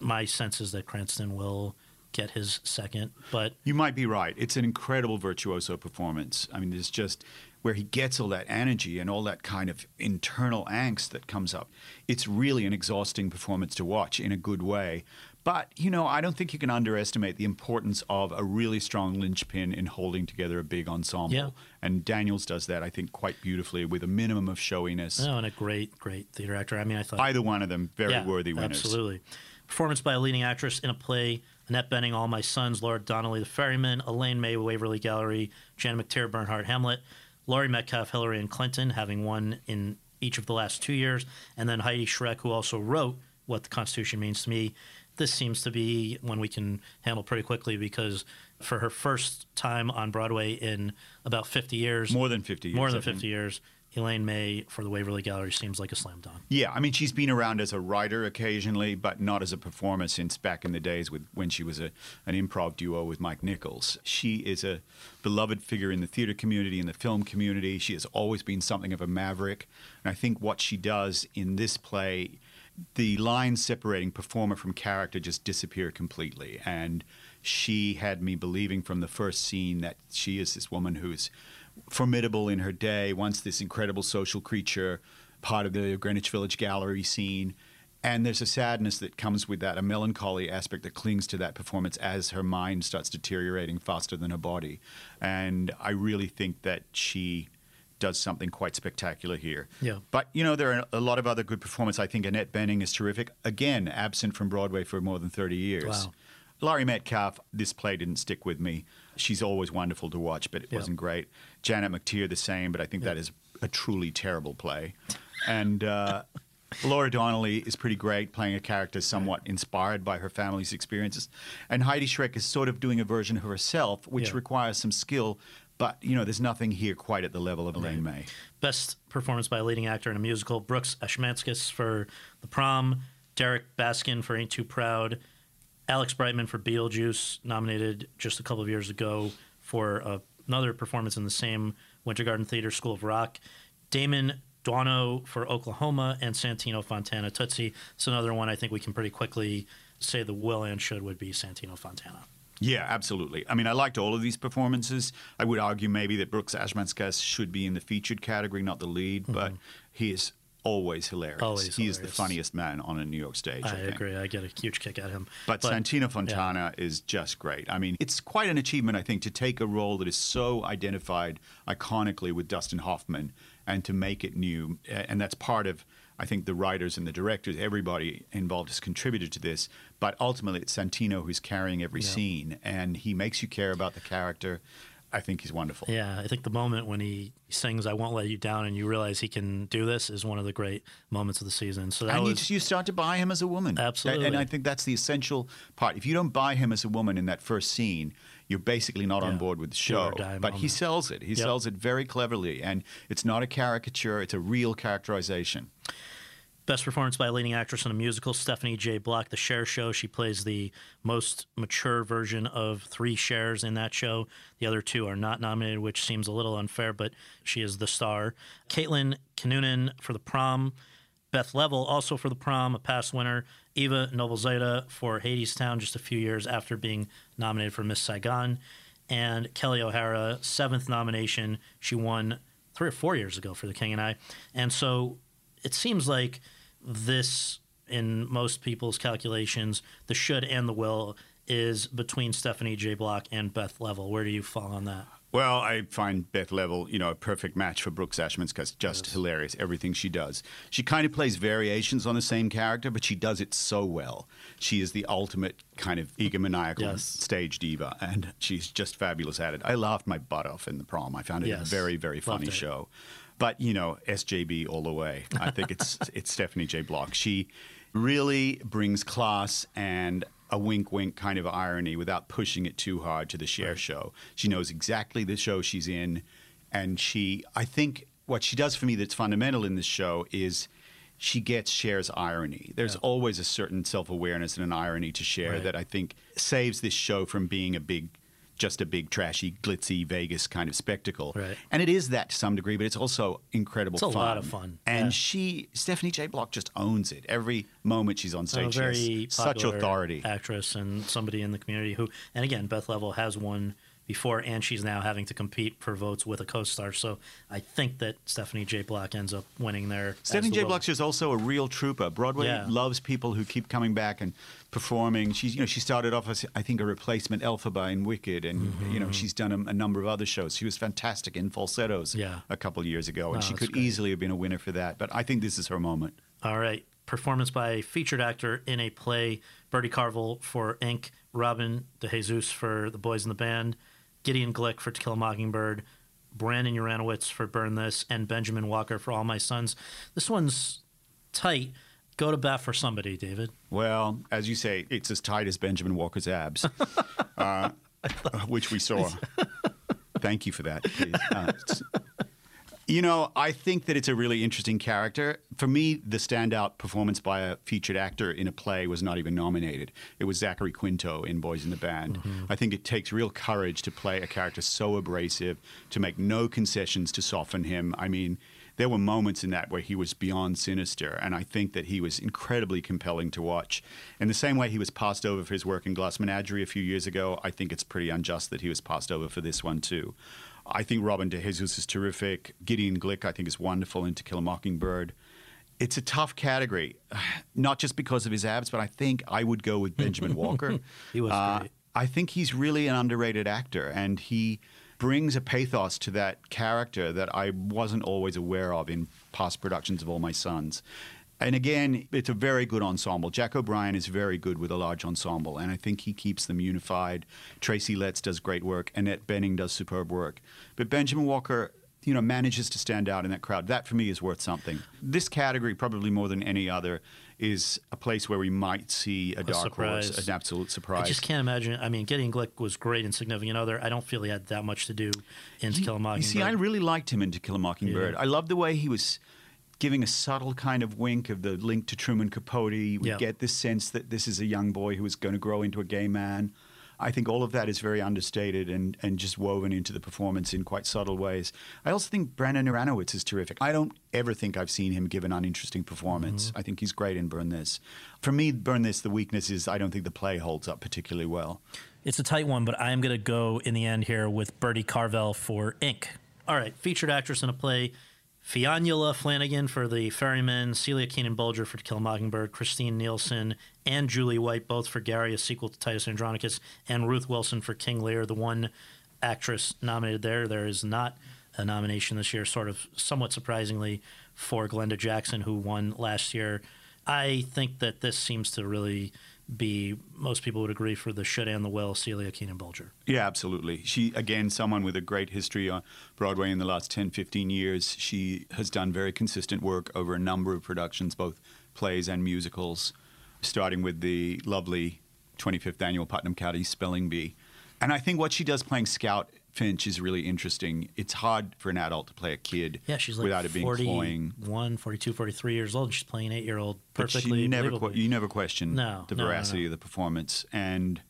my sense is that Cranston will get his second. But You might be right. It's an incredible virtuoso performance. I mean, there's just where he gets all that energy and all that kind of internal angst that comes up. It's really an exhausting performance to watch in a good way. But, you know, I don't think you can underestimate the importance of a really strong linchpin in holding together a big ensemble. Yeah. And Daniels does that, I think, quite beautifully with a minimum of showiness. Oh, and a great, great theater actor. I mean, I thought Either one of them, very Yeah, worthy winners. Absolutely. Performance by a leading actress in a play Annette Bening, All My Sons, Laura Donnelly, The Ferryman, Elaine May, Waverly Gallery, Jan McTeer, Bernhardt, Hamlet, Laurie Metcalf, Hillary, and Clinton, having won in each of the last two years, and then Heidi Schreck, who also wrote What the Constitution Means to Me. This seems to be one we can handle pretty quickly because for her first time on Broadway in about 50 years, More than 50 years. more than I think. 50 years, Elaine May for the Waverly Gallery seems like a slam dunk. Yeah, I mean, she's been around as a writer occasionally, but not as a performer since back in the days with when she was a, an improv duo with Mike Nichols. She is a beloved figure in the theater community, in the film community. She has always been something of a maverick. And I think what she does in this play, the lines separating performer from character just disappear completely. And she had me believing from the first scene that she is this woman who's formidable in her day, once this incredible social creature, part of the Greenwich Village Gallery scene. And there's a sadness that comes with that, a melancholy aspect that clings to that performance as her mind starts deteriorating faster than her body. And I really think that she does something quite spectacular here. Yeah. But, you know, there are a lot of other good performances. I think Annette Bening is terrific. Again, absent from Broadway for more than 30 years. Wow. Laurie Metcalf, this play didn't stick with me. She's always wonderful to watch, but it Yeah. wasn't great. Janet McTeer, the same, but I think that is a truly terrible play. And uh, Laura Donnelly is pretty great, playing a character somewhat inspired by her family's experiences. And Heidi Schreck is sort of doing a version of herself, which Yeah. requires some skill. But you know, there's nothing here quite at the level of Elaine May. Best performance by a leading actor in a musical: Brooks Ashmanskas for The Prom, Derrick Baskin for Ain't Too Proud, Alex Brightman for Beetlejuice, nominated just a couple of years ago for uh, another performance in the same Winter Garden Theater School of Rock, Damon Daunno for Oklahoma, and Santino Fontana Tootsie. It's another one I think we can pretty quickly say the will and should would be Santino Fontana. Yeah, absolutely. I mean, I liked all of these performances. I would argue maybe that Brooks Ashmanskas should be in the featured category, not the lead, but he is always hilarious. Always he is the funniest man on a New York stage. I, I agree. I get a huge kick at him. But, Santino Fontana is just great. I mean, it's quite an achievement, I think, to take a role that is so identified iconically with Dustin Hoffman and to make it new. And that's part of, I think, the writers and the directors, everybody involved has contributed to this. But ultimately, it's Santino who's carrying every Yeah. scene, and he makes you care about the character. I think he's wonderful. Yeah, I think the moment when he sings "I Won't Let You Down" and you realize he can do this is one of the great moments of the season. So that and you, was you start to buy him as a woman. Absolutely. And I think that's the essential part. If you don't buy him as a woman in that first scene, you're basically not on board with the show. But he sells it. He Yep. sells it very cleverly. And it's not a caricature, it's a real characterization. Best performance by a leading actress in a musical. Stephanie J. Block, The Cher Show. She plays the most mature version of three Chers in that show. The other two are not nominated, which seems a little unfair, but she is the star. Caitlin Kinnunen for The Prom. Beth Leavel, also for The Prom, a past winner. Eva Noblezada for Hadestown, just a few years after being nominated for Miss Saigon. And Kelli O'Hara, seventh nomination. She won three or four years ago for The King and I. And so it seems like this, in most people's calculations, the should and the will is between Stephanie J. Block and Beth Leavel. Where do you fall on that? Well, I find Beth Leavel, you know, a perfect match for Brooks Ashman's because just hilarious, everything she does. She kind of plays variations on the same character, but she does it so well. She is the ultimate kind of egomaniacal Yes. stage diva, and she's just fabulous at it. I laughed my butt off in the prom. I found it Yes. a very, very funny show. But, you know, SJB all the way. I think it's <laughs> it's Stephanie J. Block. She really brings class and a wink wink kind of irony without pushing it too hard to the Cher Show. She knows exactly the show she's in and she I think what she does for me that's fundamental in this show is she gets Cher's irony. There's always a certain self-awareness and an irony to Cher Right. that I think saves this show from being a big just a big, trashy, glitzy Vegas kind of spectacle. Right. And it is that to some degree, but it's also incredible It's a fun. lot of fun, And yeah. she, Stephanie J. Block, just owns it. Every moment she's on a stage, she has such authority. actress and somebody in the community who, and again, Beth Leavel has won before, and she's now having to compete for votes with a co-star. So I think that Stephanie J. Block ends up winning there. Stephanie the J. Block is also a real trooper. Broadway Yeah. loves people who keep coming back and performing. She's, you know, she started off as I think a replacement Elphaba in Wicked, and mm-hmm. you know, she's done a, a number of other shows. She was fantastic in Falsettos Yeah. a couple years ago, and No, she could great. easily have been a winner for that. But I think this is her moment. All right. Performance by a featured actor in a play Bertie Carvel for Ink, Robin DeJesus for The Boys in the Band, Gideon Glick for To Kill a Mockingbird, Brandon Uranowitz for Burn This, and Benjamin Walker for All My Sons. This one's tight. Go to bat for somebody, David. Well, as you say, it's as tight as Benjamin Walker's abs, <laughs> uh, which we saw. <laughs> Thank you for that. Uh, you know, I think that it's a really interesting character. For me, the standout performance by a featured actor in a play was not even nominated. It was Zachary Quinto in Boys in the Band. Mm-hmm. I think it takes real courage to play a character so abrasive, to make no concessions to soften him. I mean, there were moments in that where he was beyond sinister, and I think that he was incredibly compelling to watch. In the same way he was passed over for his work in Glass Menagerie a few years ago, I think it's pretty unjust that he was passed over for this one too. I think Robin DeJesus is terrific. Gideon Glick, I think, is wonderful in To Kill a Mockingbird. It's a tough category, <sighs> not just because of his abs, but I think I would go with Benjamin <laughs> Walker. He was Uh, great. I think he's really an underrated actor, and he brings a pathos to that character that I wasn't always aware of in past productions of All My Sons. And again, it's a very good ensemble. Jack O'Brien is very good with a large ensemble, and I think he keeps them unified. Tracy Letts does great work. Annette Bening does superb work. But Benjamin Walker, you know, manages to stand out in that crowd. That for me is worth something. This category, probably more than any other, is a place where we might see a, dark surprise. horse, an absolute surprise. I just can't imagine. I mean, Gideon Glick was great in Significant Other. I don't feel he had that much to do in To Kill a Mockingbird. You see, I really liked him in To Kill a Mockingbird. Yeah. I loved the way he was giving a subtle kind of wink of the link to Truman Capote. We Yeah. get this sense that this is a young boy who is going to grow into a gay man. I think all of that is very understated and, and just woven into the performance in quite subtle ways. I also think Brandon Uranowitz is terrific. I don't ever think I've seen him give an uninteresting performance. Mm-hmm. I think he's great in Burn This. For me, Burn This, the weakness is I don't think the play holds up particularly well. It's a tight one, but I am going to go in the end here with Bertie Carvel for Ink. All right, featured actress in a play. Fionnuala Flanagan for The Ferryman, Celia Keenan Bolger for To Kill a Mockingbird, Kristine Nielsen and Julie White both for Gary, a sequel to Titus Andronicus, and Ruth Wilson for King Lear, the one actress nominated there. There is not a nomination this year, sort of somewhat surprisingly, for Glenda Jackson, who won last year. I think that this seems to really be, most people would agree, for the should and the will, Celia Keenan Bolger. Yeah, absolutely. She, again, someone with a great history on Broadway in the last 10, 15 years. She has done very consistent work over a number of productions, both plays and musicals, starting with the lovely 25th annual Putnam County Spelling Bee. And I think what she does playing Scout Finch is really interesting. It's hard for an adult to play a kid Yeah, she's like without it being cloying. 41, 42, 43 years old, and she's playing an eight year old But perfectly. you never, que- you never question No, the no, veracity no. of the performance. And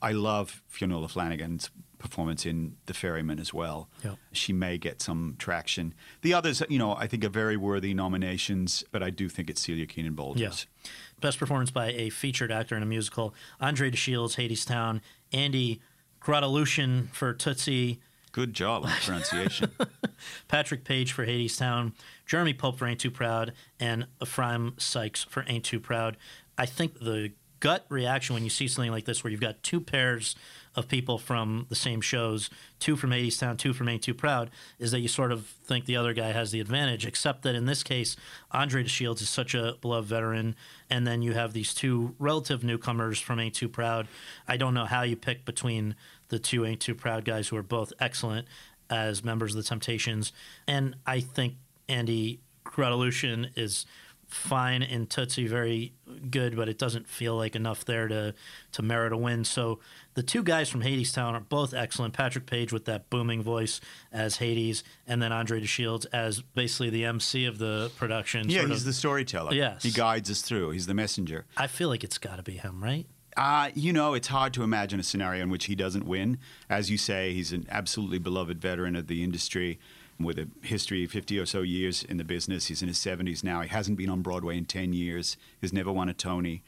I love Fionnuala Flanagan's performance in The Ferryman as well. Yep. She may get some traction. The others, you know, I think are very worthy nominations, but I do think it's Celia Keenan Bolger's. Yeah. Best performance by a featured actor in a musical Andre DeShields, Hadestown, Andy Grotelueschen for Tootsie, Good job on pronunciation. <laughs> Patrick Page for Hadestown, Jeremy Pope for Ain't Too Proud, and Ephraim Sykes for Ain't Too Proud. I think the gut reaction when you see something like this, where you've got two pairs of people from the same shows, two from Hadestown, two from Ain't Too Proud, is that you sort of think the other guy has the advantage, except that in this case, Andre DeShields is such a beloved veteran, and then you have these two relative newcomers from Ain't Too Proud. I don't know how you pick between the two Ain't Too Proud guys who are both excellent as members of the Temptations. And I think Andy Grotelueschen is fine in Tootsie, very good, but it doesn't feel like enough there to, to merit a win. So the two guys from Hadestown are both excellent. Patrick Page with that booming voice as Hades, and then Andre DeShields as basically the MC of the production. yeah, he's of- the storyteller. Yes. He guides us through. He's the messenger. I feel like it's got to be him, right? Uh, you know, it's hard to imagine a scenario in which he doesn't win. As you say, he's an absolutely beloved veteran of the industry with a history of 50 or so years in the business. He's in his 70s now. He hasn't been on Broadway in 10 years. He's never won a Tony.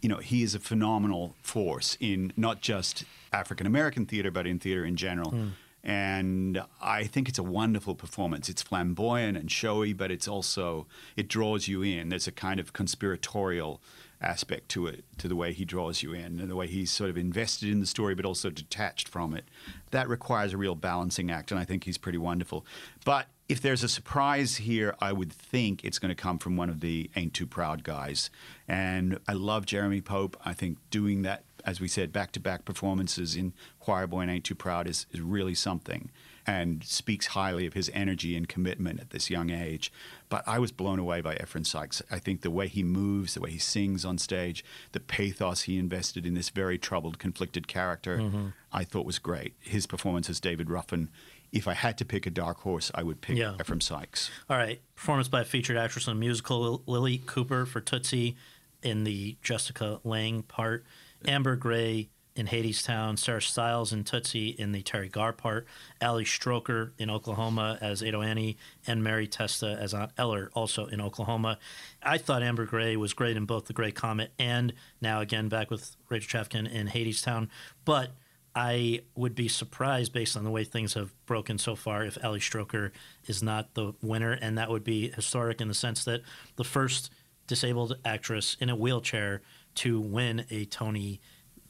You know, he is a phenomenal force in not just African American theater, but in theater in general. Hmm. And I think it's a wonderful performance. It's flamboyant and showy, but it's also, it draws you in. There's a kind of conspiratorial aspect to it, to the way he draws you in and the way he's sort of invested in the story, but also detached from it. That requires a real balancing act, and I think he's pretty wonderful. But if there's a surprise here, I would think it's going to come from one of the Ain't Too Proud guys. And I love Jeremy Pope. I think doing that, as we said, back to back performances in Choir Boy and Ain't Too Proud is, is really something and speaks highly of his energy and commitment at this young age. But I was blown away by Ephraim Sykes. I think the way he moves, the way he sings on stage, the pathos he invested in this very troubled, conflicted character, mm-hmm. I thought was great. His performance as David Ruffin, if I had to pick a dark horse, I would pick Yeah. Ephraim Sykes. All right. Performance by a featured actress in a musical, Lilli Cooper for Tootsie in the Jessica Lange part, Amber Gray in Hadestown, Sarah Stiles in Tootsie in the Teri Garr part, Ali Stroker in Oklahoma as Ado Annie, and Mary Testa as Aunt Eller, also in Oklahoma. I thought Amber Gray was great in both The Great Comet and now again back with Rachel Chavkin in Hadestown. But I would be surprised based on the way things have broken so far if Ali Stroker is not the winner, and that would be historic in the sense that the first disabled actress in a wheelchair to win a Tony,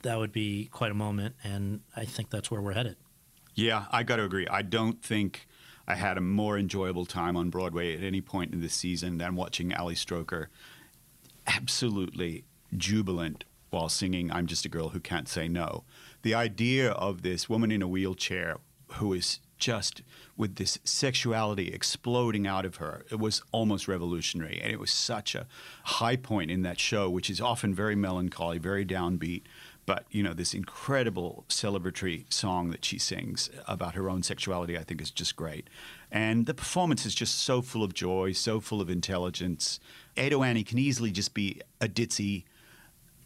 that would be quite a moment, and I think that's where we're headed. Yeah, I got to agree. I don't think I had a more enjoyable time on Broadway at any point in this season than watching Ali Stroker absolutely jubilant while singing I'm Just a Girl Who Can't Say No. The idea of this woman in a wheelchair who is just with this sexuality exploding out of her, it was almost revolutionary. And it was such a high point in that show, which is often very melancholy, very downbeat. But, you know, this incredible celebratory song that she sings about her own sexuality, I think is just great. And the performance is just so full of joy, so full of intelligence. Ado Annie can easily just be a ditzy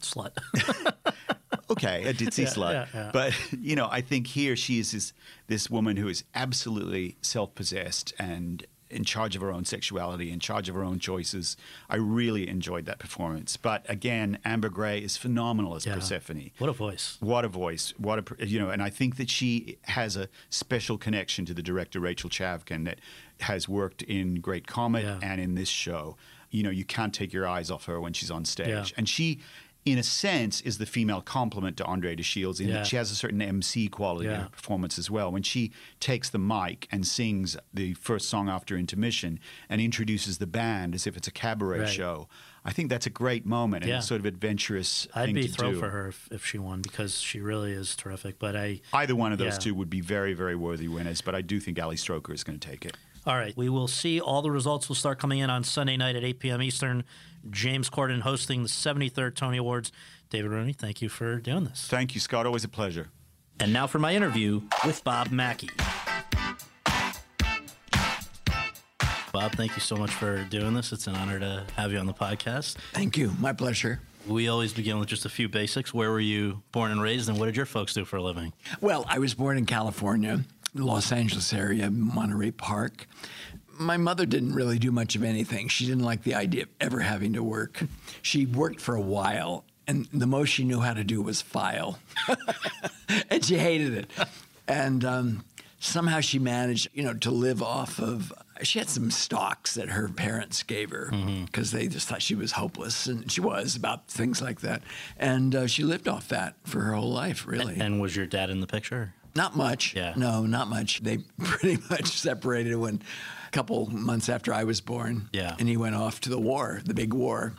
Slut. <laughs> okay, a ditzy Yeah, slut. yeah, yeah. But you know, I think here she is this this woman who is absolutely self possessed and in charge of her own sexuality, in charge of her own choices. I really enjoyed that performance. But again, Amber Gray is phenomenal as Yeah. Persephone. What a voice. What a voice! What a you know, and I think that she has a special connection to the director Rachel Chavkin that has worked in Great Comet Yeah. and in this show. You know, you can't take your eyes off her when she's on stage, Yeah. and she. In a sense, is the female complement to Andre de Shields in Yeah. that she has a certain MC quality in Yeah. her performance as well. When she takes the mic and sings the first song after intermission and introduces the band as if it's a cabaret Right. show, I think that's a great moment and Yeah. sort of adventurous I'd thing be to thrilled do. for her if, if she won because she really is terrific. But I, Either one of those two would be very, very worthy winners, but I do think Ali Stroker is going to take it. All right. We will see. All the results will start coming in on Sunday night at 8 p.m. Eastern. James Corden hosting the 73rd Tony Awards. David Rooney, thank you for doing this. Thank you, Scott. Always a pleasure. And now for my interview with Bob Mackie. Bob, thank you so much for doing this. It's an honor to have you on the podcast. Thank you. My pleasure. We always begin with just a few basics. Where were you born and raised, and what did your folks do for a living? Well, I was born in California, Los Angeles area, Monterey Park. My mother didn't really do much of anything. She didn't like the idea of ever having to work. She worked for a while, and the most she knew how to do was file. <laughs> and she hated it. And um, somehow she managed, you know, to live off of. She had some stocks that her parents gave her because they just thought she was hopeless, and she was about things like that. And uh, she lived off that for her whole life, really. And was your dad in the picture? Not much. Yeah. No, not much. They <laughs> pretty much separated when couple months after I was born. Yeah. And he went off to the war, the big war.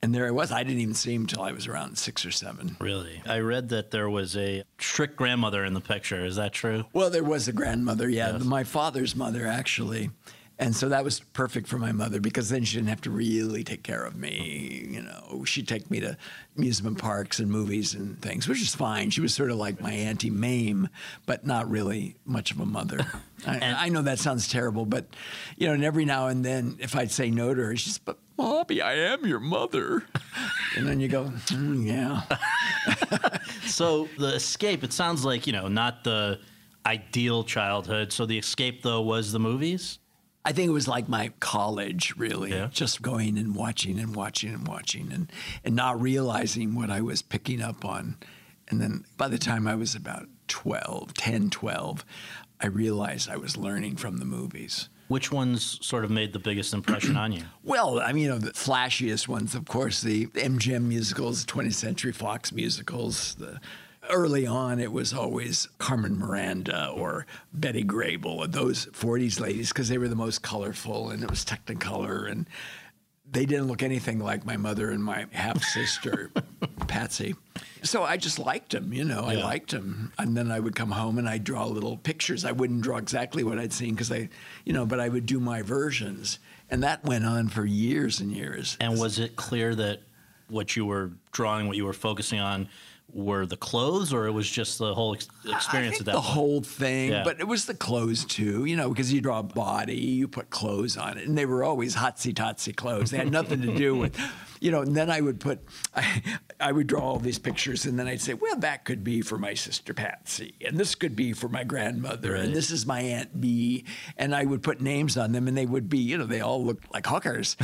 And there I was. I didn't even see him until I was around six or seven. Really? I read that there was a strict grandmother in the picture. Is that true? Well, there was a grandmother, yeah, Yes. my father's mother, actually. And so that was perfect for my mother because then she didn't have to really take care of me. You know, she'd take me to amusement parks and movies and things, which is fine. She was sort of like my Auntie Mame, but not really much of a mother. <laughs> And- I, I know that sounds terrible, but, you know, and every now and then if I'd say no to her, she's, but Bobby, I am your mother. <laughs> and then you go, "Mm, yeah. <laughs> so the escape, it sounds like, you know, not the ideal childhood. So the escape, though, was the movies? I think it was like my college, really, Yeah. just going and watching and watching and watching and, and not realizing what I was picking up on. And then by the time I was about 12, 10, 12, I realized I was learning from the movies. Which ones sort of made the biggest impression on you? <clears throat> Well, I mean, you know, the flashiest ones, of course, the MGM musicals, 20th Century Fox musicals. The, early on, it was always Carmen Miranda or Betty Grable, or those 40s ladies, because they were the most colorful and it was Technicolor. And they didn't look anything like my mother and my half sister, <laughs> Patsy. So I just liked them, you know, I liked them. And then I would come home and I'd draw little pictures. I wouldn't draw exactly what I'd seen because I, you know, but I would do my versions. And that went on for years and years. And was it clear that what you were drawing, what you were focusing on, were the clothes, or it was just the whole ex- experience think that the point? whole thing, Yeah. but it was the clothes too, you know, because you draw a body, you put clothes on it, and they were always hotsy totsy clothes. They had nothing to do with, you know. And then I would put, I, <laughs> I would draw all these pictures, and then I'd say, well, that could be for my sister Patsy, and this could be for my grandmother, Right. and this is my aunt B, and I would put names on them, and they would be, you know, they all looked like hookers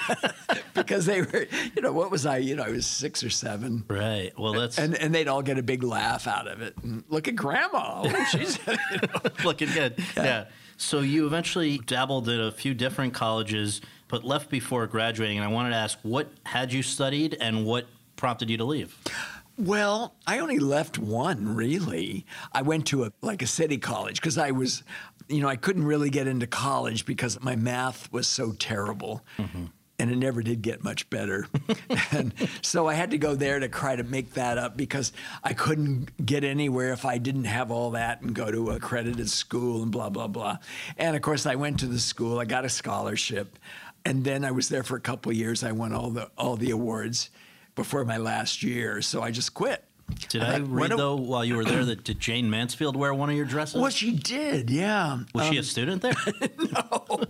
<laughs> because they were, you know, what was I, you know, I was six or seven. Right. Well, that's And, and they'd all get a big laugh out of it. And look at grandma. Oh, she's, <laughs> looking good. Yeah. So you eventually dabbled in a few different colleges, but left before graduating. And I wanted to ask, what had you studied, and what prompted you to leave? well, I only left one really. I went to a like a city college because I was, you know, I couldn't really get into college because my math was so terrible. Mm-hmm. And it never did get much better. <laughs> and so I had to go there to try to make that up because I couldn't get anywhere if I didn't have all that and go to accredited school and blah, blah, blah. And of course, I went to the school, I got a scholarship. And then I was there for a couple of years. I won all the, all the awards before my last year. So I just quit. Did I I read though while you were there that did Jayne Mansfield wear one of your dresses? Well, she did, yeah. was she a Um, student there? <laughs> no,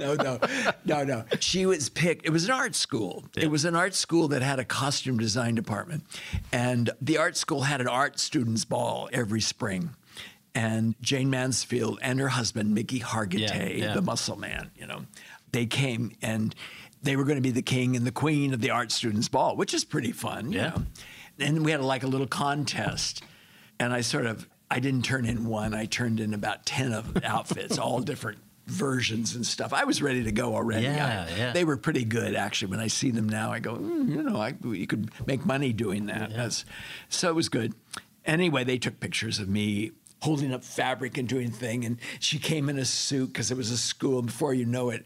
no, no, no. no. She was picked. It was an art school. It was an art school that had a costume design department, and the art school had an art students' ball every spring. And Jayne Mansfield and her husband Mickey Hargitay, Yeah, yeah. the muscle man, you know, they came and they were going to be the king and the queen of the art students' ball, which is pretty fun, you Yeah. know. And we had like a little contest, and I sort of I didn't turn in one. I turned in about ten of <laughs> outfits, all different versions and stuff. I was ready to go already. Yeah, I- yeah. They were pretty good actually. When I see them now, I go, mm, you know, I, you could make money doing that. That's- so it was good. Anyway, they took pictures of me holding up fabric and doing thing, and she came in a suit because it was a school. Before you know it,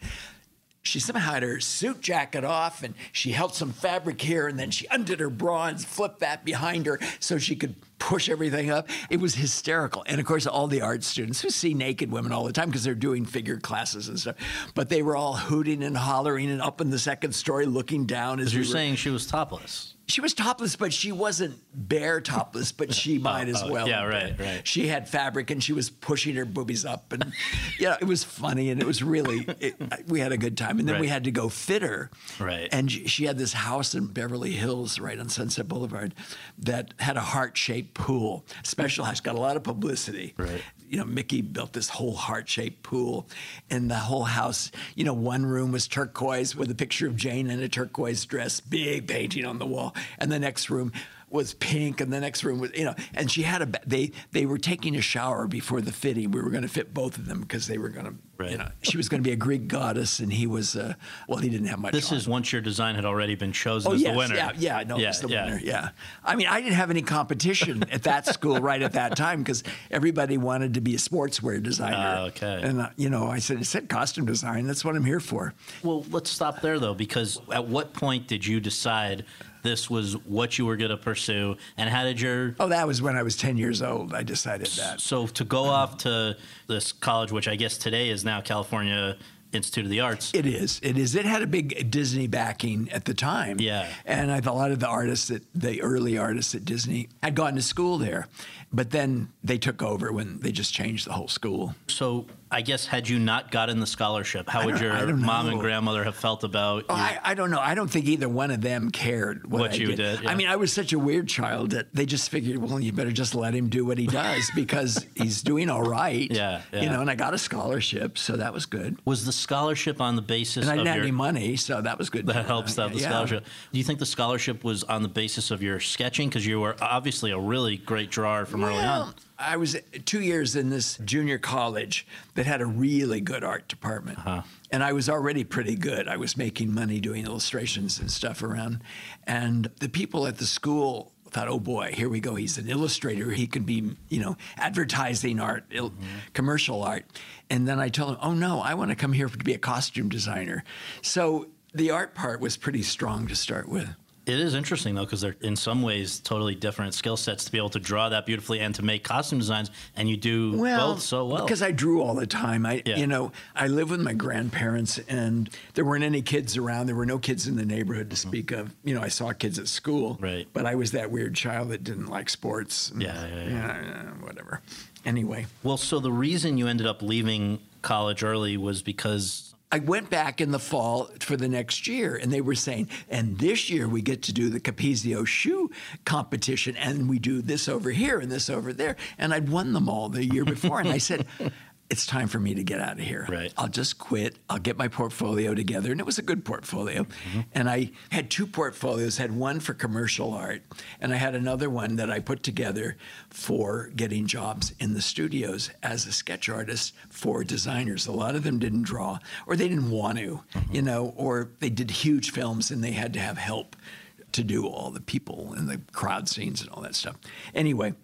she somehow had her suit jacket off and she held some fabric here and then she undid her bra and flipped that behind her so she could push everything up. It was hysterical. And of course, all the art students who see naked women all the time because they're doing figure classes and stuff, but they were all hooting and hollering and up in the second story looking down as You're we saying she was topless. She was topless, but she wasn't bare topless, but she <laughs> oh, might as oh, well. yeah, right, right. She had fabric and she was pushing her boobies up, and <laughs> yeah, it was funny and it was really it, we had a good time. And then we had to go fit her, Right. And she she had this house in Beverly Hills, right on Sunset Boulevard, that had a heart-shaped pool. Special house, got a lot of publicity. Right. You know, Mickey built this whole heart-shaped pool, and the whole house. You know, one room was turquoise with a picture of Jane in a turquoise dress, big painting on the wall, and the next room was pink, and the next room was you know. And she had a they they were taking a shower before the fitting. We were going to fit both of them because they were going to Right. you know she was going to be a Greek goddess, and he was uh, well he didn't have much. This on. is once your design had already been chosen Oh as yes, the winner. yeah, yeah, no, yeah, it was the yeah. winner. Yeah, I mean, I didn't have any competition at that <laughs> school right at that time because everybody wanted to be a sportswear designer. Ah, okay. And uh, you know, I said, "It said costume design. That's what I'm here for." Well, let's stop there though, because at what point did you decide this was what you were going to pursue, and how did your Oh, that was when I was 10 years old. I decided that. so to go off to this college, which I guess today is now California Institute of the Arts? It is. It is. It had a big Disney backing at the time. Yeah. And I thought a lot of the artists that the early artists at Disney had gone to school there, but then they took over when they just changed the whole school. So I guess had you not gotten the scholarship, how would your mom and grandmother have felt about Oh? I, I don't know. I don't think either one of them cared what, What you did. did, yeah. I mean, I was such a weird child that they just figured, well, you better just let him do what he does because <laughs> he's doing all right. Yeah, yeah. You know, and I got a scholarship, so that was good. was the scholarship on the basis And I didn't have your any money, so that was good. that too. helps to have the Yeah. scholarship. Do you think the scholarship was on the basis of your sketching because you were obviously a really great drawer from early on? I was two years in this junior college that had a really good art department. Uh-huh. And I was already pretty good. I was making money doing illustrations and stuff around. And the people at the school thought, oh boy, here we go. He's an illustrator. He could be, you know, advertising art, il- commercial art. And then I told him, oh no, I want to come here to be a costume designer. So the art part was pretty strong to start with. It is interesting though because they're in some ways totally different skill sets to be able to draw that beautifully and to make costume designs, and you do both so well. Because I drew all the time. I, Yeah. you know, I lived with my grandparents, and there weren't any kids around. There were no kids in the neighborhood to speak of. You know, I saw kids at school, Mm-hmm. Right. But I was that weird child that didn't like sports. and, Yeah, yeah, yeah. yeah, whatever. Anyway, well, so the reason you ended up leaving college early was because I went back in the fall for the next year, and they were saying, and this year we get to do the Capezio shoe competition, and we do this over here and this over there. And I'd won them all the year before. and I said, it's time for me to get out of here. Right. I'll just quit. I'll get my portfolio together. And it was a good portfolio. Mm-hmm. And I had two portfolios, had one for commercial art, and I had another one that I put together for getting jobs in the studios as a sketch artist for designers. A lot of them didn't draw, or they didn't want to, mm-hmm. you know, or they did huge films and they had to have help to do all the people and the crowd scenes and all that stuff. Anyway,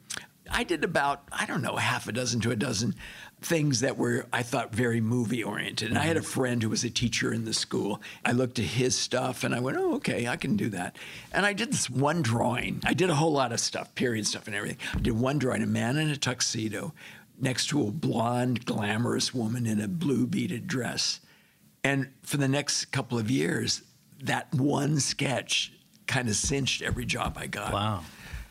I did about, I don't know, half a dozen to a dozen things that were, I thought, very movie oriented. And I had a mm-hmm. friend who was a teacher in the school. I looked at his stuff and I went, oh, okay, I can do that. And I did this one drawing. I did a whole lot of stuff, period stuff and everything. I did one drawing, a man in a tuxedo next to a blonde, glamorous woman in a blue beaded dress. And for the next couple of years, that one sketch kind of cinched every job I got. wow.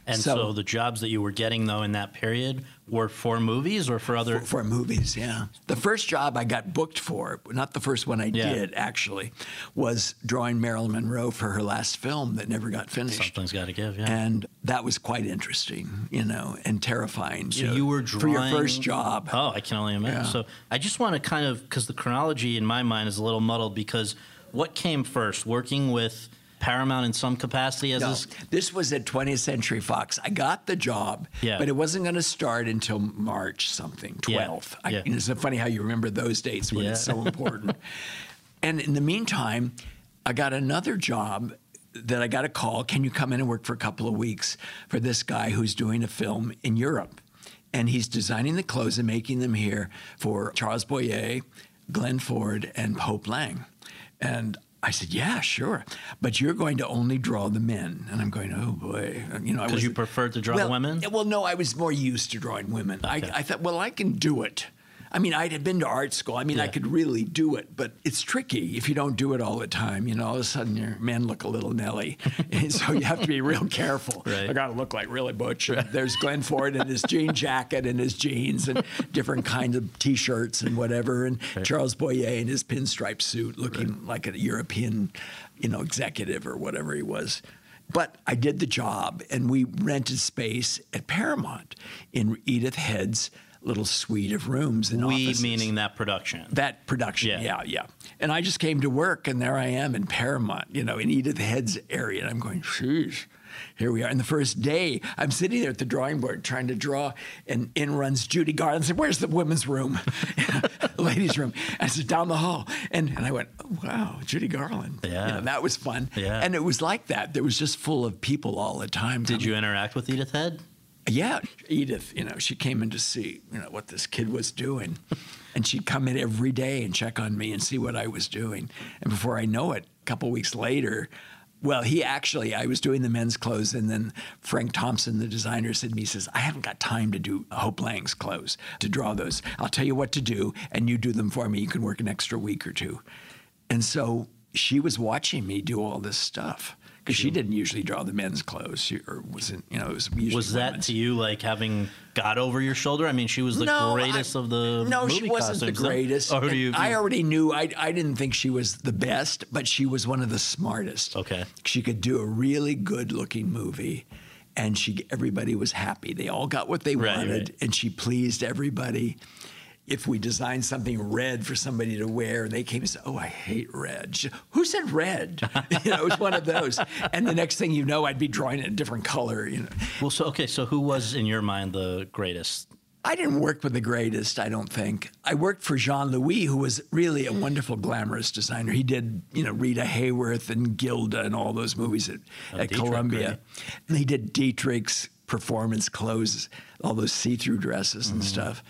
And so, So- the jobs that you were getting though in that period were for movies or for other. For, for movies, yeah. The first job I got booked for, not the first one I Yeah. did actually, was drawing Marilyn Monroe for her last film that never got finished. Something's got to give, yeah. And that was quite interesting, you know, and terrifying. So know, you were drawing for your first job. Oh, I can only imagine. Yeah. So I just want to kind of because the chronology in my mind is a little muddled because what came first? Working with Paramount in some capacity as No, this this was at 20th Century Fox. I got the job, Yeah. but it wasn't going to start until March something, Yeah, 12th. I, yeah. you know, it's so funny how you remember those dates when it's so <laughs> important. and in the meantime, I got another job that I got a call. Can you come in and work for a couple of weeks for this guy who's doing a film in Europe? And he's designing the clothes and making them here for Charles Boyer, Glenn Ford, and Hope Lange. And I said, "Yeah, sure, but you're going to only draw the men." And I'm going, "Oh boy," you know, Because you preferred to draw well, women? Well, no, I was more used to drawing women. Okay. I, I thought, well, I can do it. I mean, I had been to art school. I mean, I could really do it, but it's tricky if you don't do it all the time. You know, all of a sudden your men look a little Nelly, <laughs> and so you have to be real careful. Right. I got to look like really butch. And there's Glenn Ford in his jean jacket and his jeans and different kinds of t-shirts and whatever, and Charles Boyer in his pinstripe suit, looking like a European, you know, executive or whatever he was. But I did the job, and we rented space at Paramount in Edith Head's little suite of rooms and we offices. meaning that production. That production, Yeah. yeah. yeah, And I just came to work, and there I am in Paramount, you know, in Edith Head's area. And I'm going, sheesh, here we are. And the first day, I'm sitting there at the drawing board trying to draw, and in runs Judy Garland. I said, Where's the women's room? <laughs> the ladies' room. I said, Down the hall. And, and I went, oh, Wow, Judy Garland. Yeah. You know, that was fun. Yeah. And it was like that. It was just full of people all the time. Did you interact with Edith Head? Yeah, Edith, you know, she came in to see, you know, what this kid was doing. and she'd come in every day and check on me and see what I was doing. And before I know it, a couple weeks later, well, he actually, I was doing the men's clothes, and then Frank Thompson, the designer, said to me, says, I haven't got time to do Hope Lange's clothes, to draw those. I'll tell you what to do, and you do them for me. You can work an extra week or two. And so she was watching me do all this stuff because she didn't usually draw the men's clothes. She, or wasn't, you know, it was usually Was that women's. to you like having got over your shoulder? I mean, she was the No, greatest I- of the No, movie she wasn't the costumes, no? greatest. Or you? I already knew. I I didn't think she was the best, but she was one of the smartest. Okay. She could do a really good looking movie, and she everybody was happy. They all got what they Right, wanted, right. and she pleased everybody. If we designed something red for somebody to wear, they came and said, "Oh, I hate red." She, <laughs> Who said red? <laughs> you know, it was one of those. And the next thing you know, I'd be drawing it a different color. You know, well, so okay, so who was in your mind the greatest? I didn't work with the greatest, I don't think. I worked for Jean Louis, who was really a wonderful, glamorous designer. He did, you know, Rita Hayworth and Gilda and all those movies at, Oh, at Dietrich, Columbia. right. And he did Dietrich's performance clothes, all those see through dresses and mm-hmm. stuff.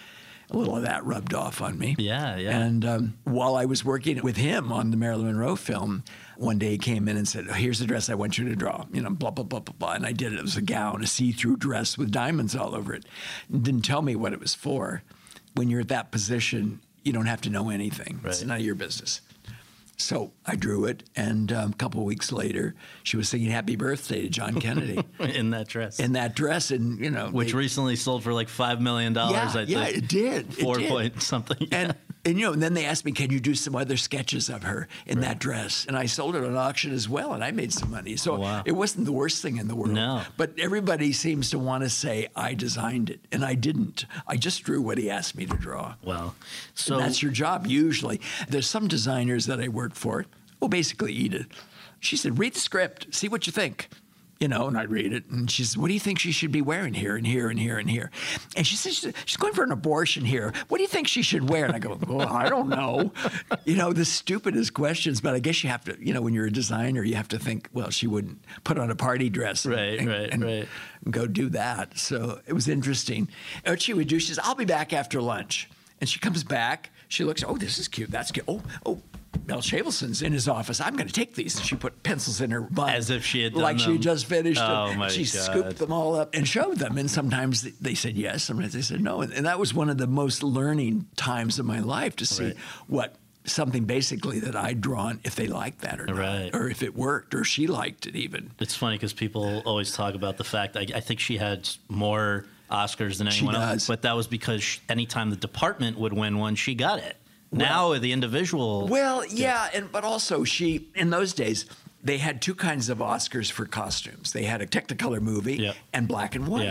A little of that rubbed off on me. Yeah, yeah. And um, while I was working with him on the Marilyn Monroe film, one day he came in and said, oh, "Here's the dress I want you to draw." You know, blah blah blah blah blah. And I did it. It was a gown, a see-through dress with diamonds all over it. Didn't tell me what it was for. When you're at that position, you don't have to know anything. It's Right. none of your business. So I drew it, and um, a couple of weeks later, she was singing "Happy Birthday" to John Kennedy <laughs> in that dress, in that dress, and you know, which they- recently sold for like five million dollars. yeah, I think. yeah, it did. It Four did. point something. And and you know, and then they asked me, "Can you do some other sketches of her in that dress?" And I sold it on auction as well, and I made some money. So Wow. it wasn't the worst thing in the world. No. But everybody seems to want to say I designed it, and I didn't. I just drew what he asked me to draw. well, so And that's your job usually. There's some designers that I work for. Well, basically, Edith. She said, "Read the script, see what you think." You know, and I read it, and she says, "What do you think she should be wearing here and here and here and here?" And she says, "She's going for an abortion here. What do you think she should wear?" And I go, "Well, I don't know." <laughs> You know, the stupidest questions, but I guess you have to. You know, when you're a designer, you have to think. Well, she wouldn't put on a party dress, and- Right, and- right, and right. go do that. So it was interesting. And what she would do, she says, I'll be back after lunch. And she comes back. She looks, oh, this is cute. That's cute. Oh, oh, Mel Shavelson's in his office. I'm going to take these. And she put pencils in her bun. As if she had done Like she had just finished Oh, them. my she God. scooped them all up and showed them. And sometimes they said yes, sometimes they said no. And, that was one of the most learning times of my life to see Right. what something basically that I'd drawn, if they liked that or not, Right. or if it worked, or she liked it even. It's funny because people always talk about the fact I, I think she had more Oscars than anyone else, but that was because sh anytime the department would win one, she got it. Now the individual, Well, yeah, and but also she in those days they had two kinds of Oscars for costumes. They had a Technicolor movie Yep. and black and white.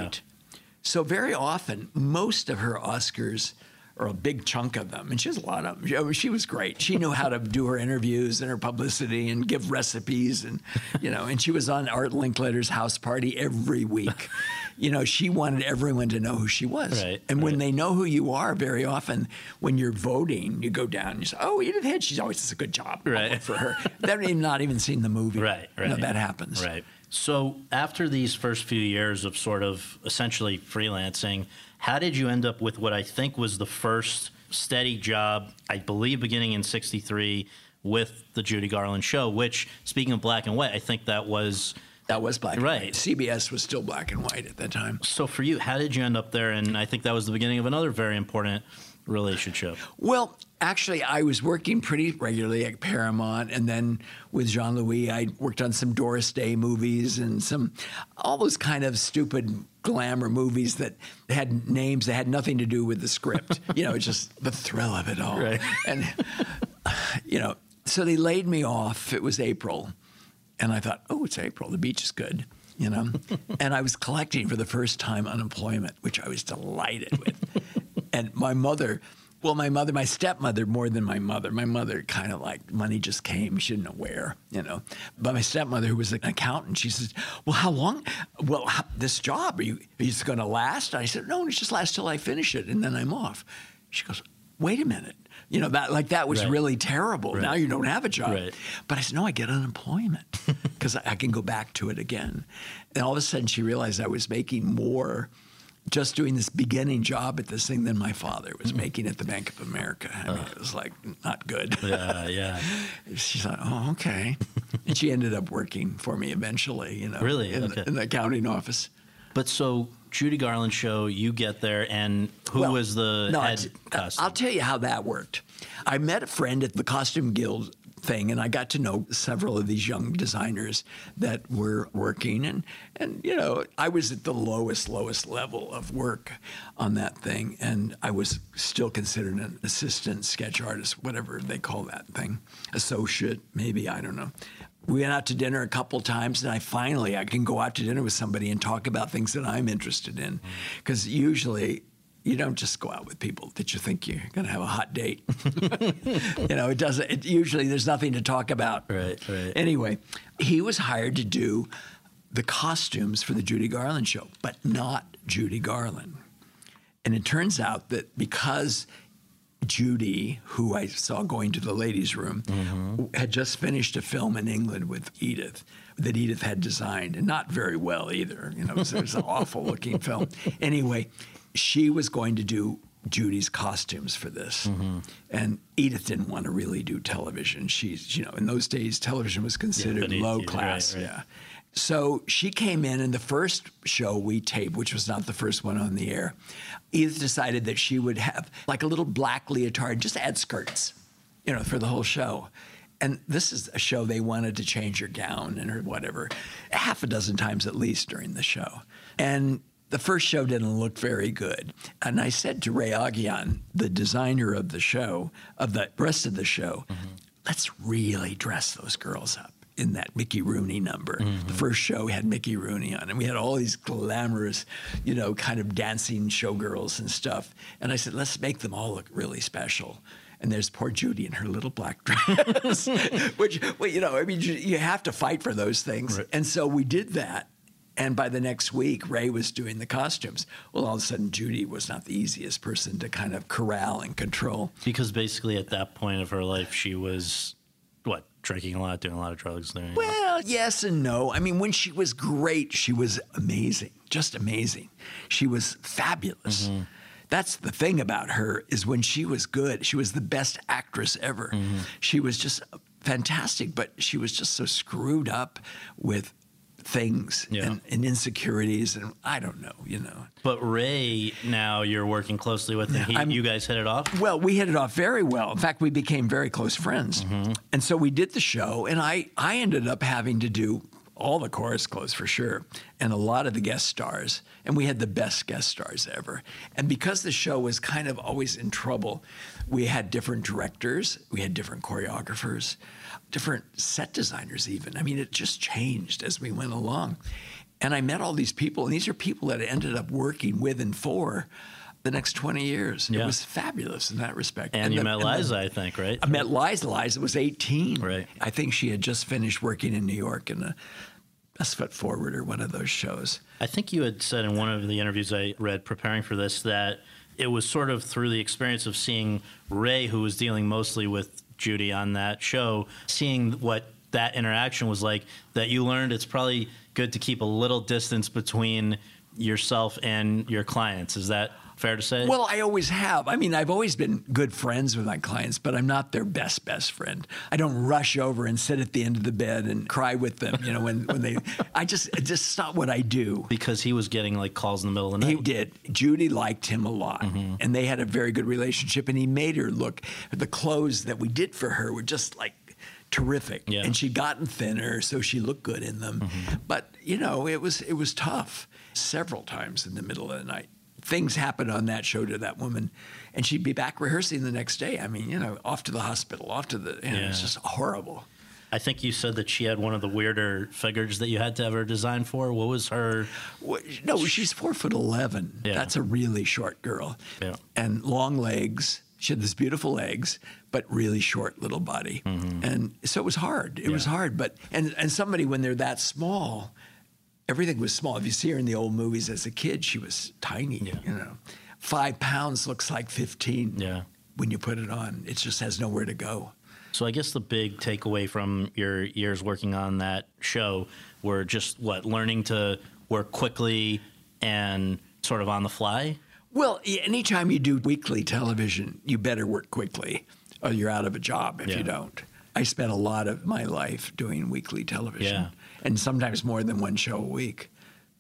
Yeah. So very often, most of her Oscars, or a big chunk of them, and she has a lot of them. She, I mean, she was great. She knew how to do her interviews and her publicity and give recipes, and you know. And she was on Art Linkletter's house party every week. You know, she wanted everyone to know who she was. Right, and when they know who you are, very often when you're voting, you go down and you say, "Oh, Edith Head, she's always does a good job Right. for her." They're even not even seen the movie. Right, You know, right. that happens. Right. So after these first few years of sort of essentially freelancing, how did you end up with what I think was the first steady job, I believe beginning in 63 with the Judy Garland show, which speaking of black and white, I think that was That was black Right. and white. CBS was still black and white at that time. so for you, how did you end up there? And I think that was the beginning of another very important relationship. Well, actually, I was working pretty regularly at Paramount, and then with Jean Louis, I worked on some Doris Day movies and some all those kind of stupid glamour movies that had names that had nothing to do with the script. <laughs> you know, just the thrill of it all. Right. And <laughs> you know, so they laid me off. It was April, and I thought, oh, it's April. The beach is good. You know, <laughs> and I was collecting for the first time unemployment, which I was delighted with. <laughs> and my mother, well, my mother, my stepmother, more than my mother. My mother kind of like money just came. She didn't know where, you know. But my stepmother, who was an accountant, she says, "Well, how long? Well, how, this job are you? You going to last?" I said, "No, it just lasts till I finish it, and then I'm off." She goes, "Wait a minute." You know that like that was Right. really terrible. Now you don't have a job. Right. But I said, no, I get unemployment <laughs> because I, I can go back to it again. And all of a sudden, she realized I was making more just doing this beginning job at this thing than my father was hmm. making at the Bank of America. I mean, it was like not good. Yeah, yeah. <laughs> She's like, oh, okay. and she ended up working for me eventually, you know, Really? in, Okay. in the accounting office. But so Judy Garland show, you get there, and who Well, was the no, head uh, costume? I'll tell you how that worked. I met a friend at the Costume Guild thing, and I got to know several of these young designers that were working, and and you know I was at the lowest lowest level of work on that thing, and I was still considered an assistant sketch artist, whatever they call that thing, associate maybe I don't know. We went out to dinner a couple times, and I finally I can go out to dinner with somebody and talk about things that I'm interested in, mm-hmm. because usually you don't just go out with people that you think you're going to have a hot date. <laughs> you know, it doesn't. It, usually, there's nothing to talk about. Right, right. Anyway, he was hired to do the costumes for the Judy Garland show, but not Judy Garland. And it turns out that because Judy, who I saw going to the ladies' room, mm-hmm. had just finished a film in England with Edith that Edith had designed, and not very well either. You know, it was, it was an <laughs> awful looking film. Anyway, she was going to do Judy's costumes for this, mm-hmm. and Edith didn't want to really do television. She's, you know, in those days, television was considered beneath low class. right, right. Yeah. So she came in, and the first show we taped, which was not the first one on the air, Edith decided that she would have like a little black leotard, just add skirts, you know, for the whole show. And this is a show they wanted to change your gown and her whatever, half a dozen times at least during the show. And the first show didn't look very good. And I said to Ray Aghayan, the designer of the show, of the rest of the show, mm-hmm. let's really dress those girls up in that Mickey Rooney number. The mm-hmm. first show we had Mickey Rooney on, and we had all these glamorous, you know, kind of dancing showgirls and stuff. And I said, let's make them all look really special. And there's poor Judy in her little black <laughs> dress, <laughs> which, well, you know, I mean, you- you have to fight for those things. And so we did that. And by the next week, Ray was doing the costumes. Well, all of a sudden, Judy was not the easiest person to kind of corral and control. Because basically, at that point of her life, she was what drinking a lot, doing a lot of drugs. Doing Well, yes and no. I mean, when she was great, she was amazing, just amazing. She was fabulous. Mm-hmm. That's the thing about her is when she was good, she was the best actress ever. Mm-hmm. She was just fantastic, but she was just so screwed up with things Yeah. and, and insecurities and I don't know, you know. But Ray, now you're working closely with, and he, you guys hit it off. Well, we hit it off very well. In fact, we became very close friends. Mm-hmm. And so we did the show, and I, I ended up having to do all the chorus clothes for sure, and a lot of the guest stars. And we had the best guest stars ever. And because the show was kind of always in trouble, we had different directors, we had different choreographers, different set designers, even. I mean, it just changed as we went along. And I met all these people, and these are people that I ended up working with and for the next 20 years. It was fabulous in that respect. And, you the- met and the- Liza, I think, right? I met Liza. Liza was 18. Right. I think she had just finished working in New York in a Best Foot Forward or one of those shows. I think you had said in one of the interviews I read preparing for this that it was sort of through the experience of seeing Ray, who was dealing mostly with Judy on that show, seeing what that interaction was like, that you learned it's probably good to keep a little distance between yourself and your clients. Is that fair to say? Well, I always have. I mean, I've always been good friends with my clients, but I'm not their best best friend. I don't rush over and sit at the end of the bed and cry with them. You know, when when they, <laughs> I just it's just not what I do. because he was getting like calls in the middle of the night. He did. Judy liked him a lot, mm-hmm. and they had a very good relationship. And he made her look. The clothes that we did for her were just like terrific, Yeah. and she'd gotten thinner, so she looked good in them. Mm-hmm. But you know, it was it was tough. Several times in the middle of the night, things happened on that show to that woman, and she'd be back rehearsing the next day. I mean, you know, off to the hospital, off to the. You know, It's just horrible. I think you said that she had one of the weirder figures that you had to have her design for. What was her? No, she's four foot eleven. Yeah. That's a really short girl. Yeah. And long legs. She had these beautiful legs, but really short little body. And so it was hard. It was Mm-hmm. Hard. But and and somebody when they're that small, everything was small. If you see her in the old movies as a kid, she was tiny. Yeah. You know, five pounds looks like fifteen. Yeah. When you put it on, it just has nowhere to go. So I guess the big takeaway from your years working on that show were just what learning to work quickly and sort of on the fly. Well, anytime you do weekly television, you better work quickly or you're out of a job if Yeah. you don't. I spent a lot of my life doing weekly television Yeah. And sometimes more than one show a week.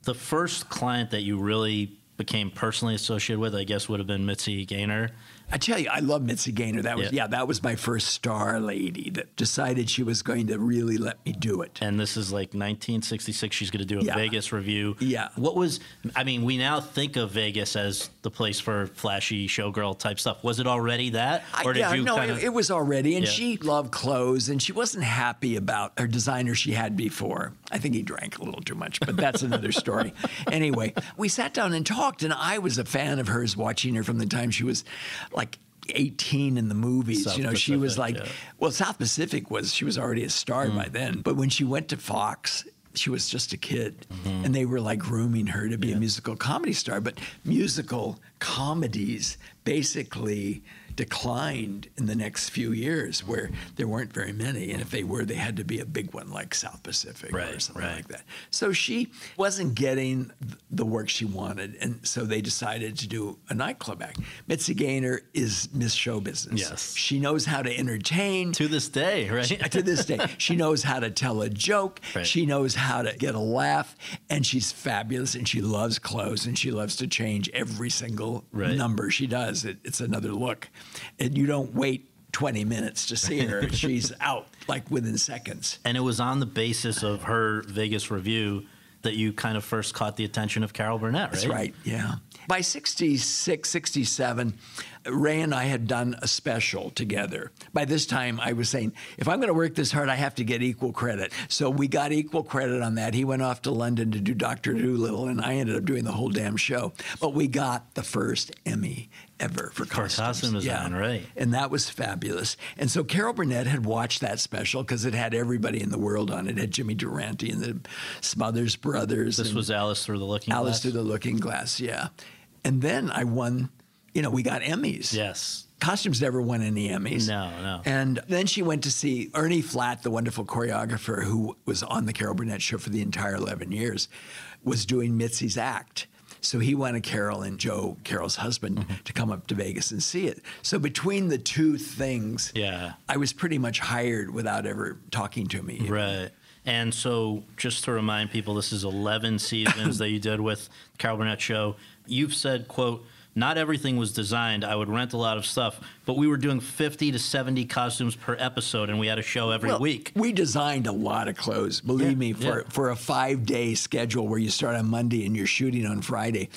The first client that you really became personally associated with, I guess, would have been Mitzi Gaynor. I tell you, I love Mitzi Gaynor. That was Yeah. yeah. that was my first star lady that decided she was going to really let me do it. And this is like 1966. She's going to do a Yeah. Vegas revue. Yeah. What was, I mean, we now think of Vegas as the place for flashy showgirl type stuff. Was it already that? I- Or did yeah, you no, kind it, it was already, and she loved clothes, and she wasn't happy about her designer she had before. I think he drank a little too much, but that's another story. <laughs> anyway, we sat down and talked, and I was a fan of hers, watching her from the time she was like. 18 in the movies. South you know, she was like, yeah. well, South Pacific was, she was already a star by Mm. then. But when she went to Fox, she was just a kid. Mm-hmm. And they were like grooming her to be a musical comedy star. But musical comedies basically declined in the next few years where there weren't very many. And if they were, they had to be a big one like South Pacific or something right. like that. So she wasn't getting the work she wanted. And so they decided to do a nightclub act. Mitzi Gaynor is Miss Show Business. Yes. She knows how to entertain to this day, right? to this day. <laughs> She knows how to tell a joke. Right. She knows how to get a laugh, and she's fabulous. And she loves clothes, and she loves to change every single Right. number she does. It, it's another look, and you don't wait. 20 minutes to see her. <laughs> She's out like within seconds. and it was on the basis of her Vegas revue that you kind of first caught the attention of Carol Burnett, right? That's right, yeah. By 66, 67, Ray and I had done a special together. By this time, I was saying, if I'm going to work this hard, I have to get equal credit. So we got equal credit on that. He went off to London to do Dr. Dolittle, and I ended up doing the whole damn show. But we got the first Emmy ever for costumes. costume design, right. And that was fabulous. And so Carol Burnett had watched that special because it had everybody in the world on it. It had Jimmy Durante and the Smothers Brothers. This was Alice through the Looking Alice Glass. through the Looking Glass, yeah. And then I won, you know, we got Emmys. Yes. Costumes never won any Emmys. No, no. And then she went to see Ernie Flatt, the wonderful choreographer who was on the Carol Burnett show for the entire 11 years, was doing Mitzi's act. So he wanted Carol and Joe, Carol's husband, Mm-hmm. to come up to Vegas and see it. So between the two things, Yeah. I was pretty much hired without ever talking to me. Right. And so, just to remind people, this is 11 seasons <coughs> that you did with Carol Burnett Show. You've said, quote, not everything was designed. I would rent a lot of stuff, but we were doing 50 to 70 costumes per episode, and we had a show every Well, week. We designed a lot of clothes. Believe Yeah, me, for, yeah. for a five day schedule where you start on Monday and you're shooting on Friday,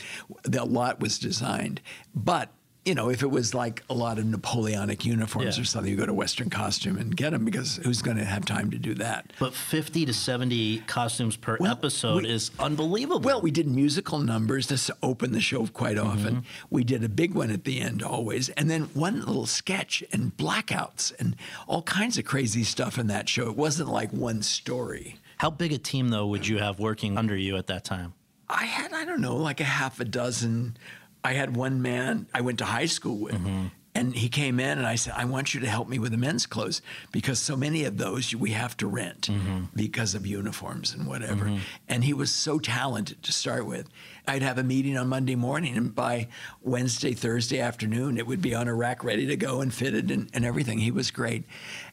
a lot was designed. But you know, if it was like a lot of Napoleonic uniforms Yeah. or something, you go to Western Costume and get them because who's going to have time to do that? But 50 to 70 costumes per Well, episode we- is unbelievable. Well, we did musical numbers to open the show quite often. Mm-hmm. We did a big one at the end always, and then one little sketch and blackouts and all kinds of crazy stuff in that show. It wasn't like one story. How big a team, though, would you have working under you at that time? I had, I don't know, like a half a dozen. I had one man I went to high school with. Mm-hmm. And he came in and I said, I want you to help me with the men's clothes because so many of those we have to rent mm-hmm. because of uniforms and whatever. Mm-hmm. And he was so talented to start with. I'd have a meeting on Monday morning, and by Wednesday, Thursday afternoon, it would be on a rack ready to go and fitted and, and everything. He was great.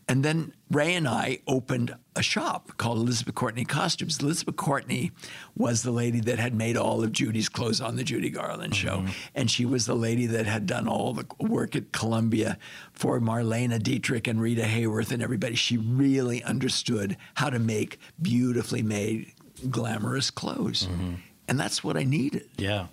And then Ray and I opened a shop called Elizabeth Courtney Costumes. Elizabeth Courtney was the lady that had made all of Judy's clothes on the Judy Garland show. Mm-hmm. And she was the lady that had done all the work at Columbia for Marlene Dietrich and Rita Hayworth and everybody. She really understood how to make beautifully made, glamorous clothes. Mm-hmm. And that's what I needed Yeah.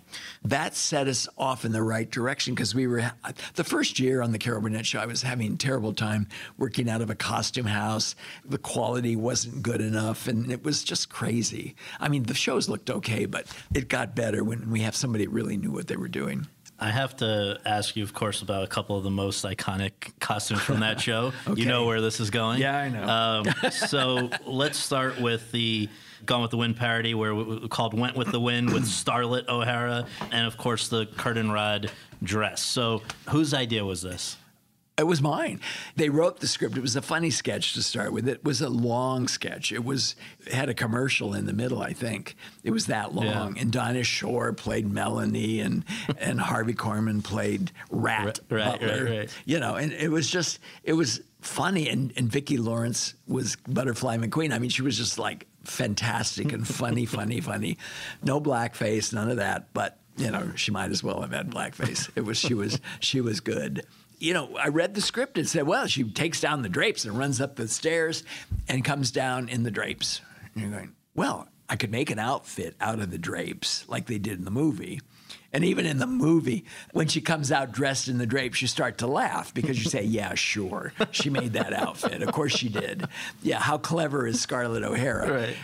that set us off in the right direction because we were the first year on the Carol Burnett show. I was having a terrible time working out of a costume house. The quality wasn't good enough, and it was just crazy. I mean, the shows looked okay, but it got better when we have somebody that really knew what they were doing. I have to ask you, of course, about a couple of the most iconic costumes from that <laughs> show. Okay. You know where this is going. Yeah, I know. Um, <laughs> so let's start with the Gone with the Wind parody, where we, called "Went with the Wind" with <clears throat> Starlet O'Hara, and of course the curtain rod dress. So whose idea was this? It was mine. They wrote the script. It was a funny sketch to start with. It was a long sketch. It was it had a commercial in the middle, I think. It was that long. Yeah. And Dinah Shore played Melanie and <laughs> and Harvey Korman played Rat Right, right, Butler. right. You know, and it was just it was funny and and Vicki Lawrence was Butterfly McQueen. I mean, she was just like fantastic and funny, funny, funny. No blackface, none of that, but you know, she might as well have had blackface. It was she was she was good. You know, I read the script and said, well, she takes down the drapes and runs up the stairs and comes down in the drapes. And you're going, well, I could make an outfit out of the drapes like they did in the movie. And even in the movie, when she comes out dressed in the drapes, you start to laugh because you say, <laughs> Yeah, sure. She made that outfit. Of course she did. Yeah, how clever is Scarlett O'Hara? Right.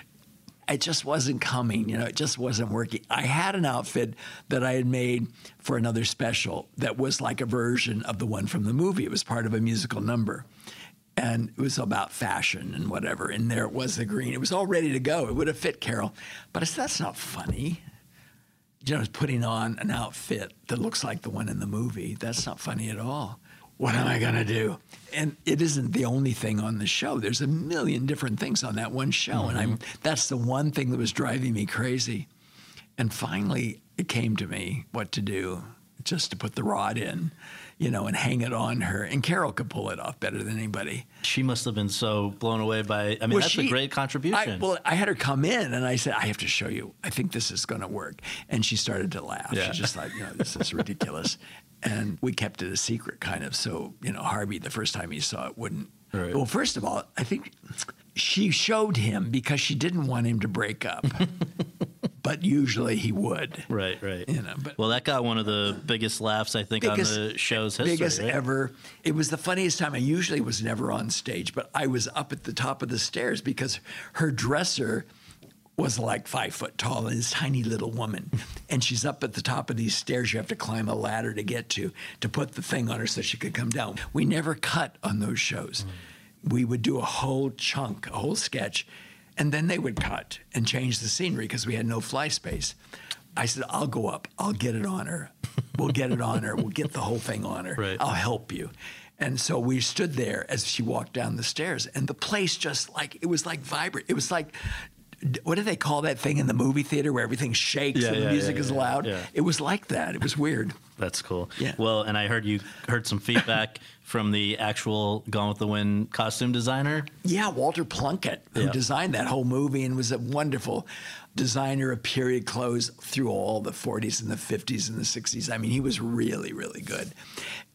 It just wasn't coming, you know, it just wasn't working. I had an outfit that I had made for another special that was like a version of the one from the movie. It was part of a musical number. And it was about fashion and whatever. And there it was the green. It was all ready to go. It would have fit Carol. But I said, that's not funny you know, putting on an outfit that looks like the one in the movie. That's not funny at all. What am I going to do? And it isn't the only thing on the show. There's a million different things on that one show. Mm-hmm. And I'm, that's the one thing that was driving me crazy. And finally, it came to me what to do just to put the rod in you know, and hang it on her. And Carol could pull it off better than anybody. She must have been so blown away by. I mean, well, that's she, a great contribution. I, well, I had her come in, and I said, "I have to show you. I think this is going to work." And she started to laugh. Yeah. She just thought, you know, this is ridiculous. and we kept it a secret, kind of. So you know, Harvey, the first time he saw it, wouldn't. Right. Well, first of all, I think she showed him because she didn't want him to break up. <laughs> but usually he would. Right, right. You know, but well, that got one of the biggest laughs I think biggest, on the show's history. Biggest right? ever. It was the funniest time. I usually was never on stage, but I was up at the top of the stairs because her dresser was like five foot tall and this tiny little woman. <laughs> And she's up at the top of these stairs you have to climb a ladder to get to to put the thing on her so she could come down. We never cut on those shows. Mm. We would do a whole chunk, a whole sketch and then they would cut and change the scenery because we had no fly space. I said, I'll go up. I'll get it on her. We'll get it on her. We'll get the whole thing on her. Right. I'll help you. And so we stood there as she walked down the stairs, and the place just like it was like vibrant. It was like what do they call that thing in the movie theater where everything shakes yeah, and yeah, the music yeah, is loud? It was like that. It was weird. That's cool. Yeah. Well, and I heard you heard some feedback <laughs> from the actual Gone with the Wind costume designer. Yeah, Walter Plunkett, who designed that whole movie and was a wonderful designer of period clothes through all the 40s and the 50s and the 60s. I mean, he was really, really good.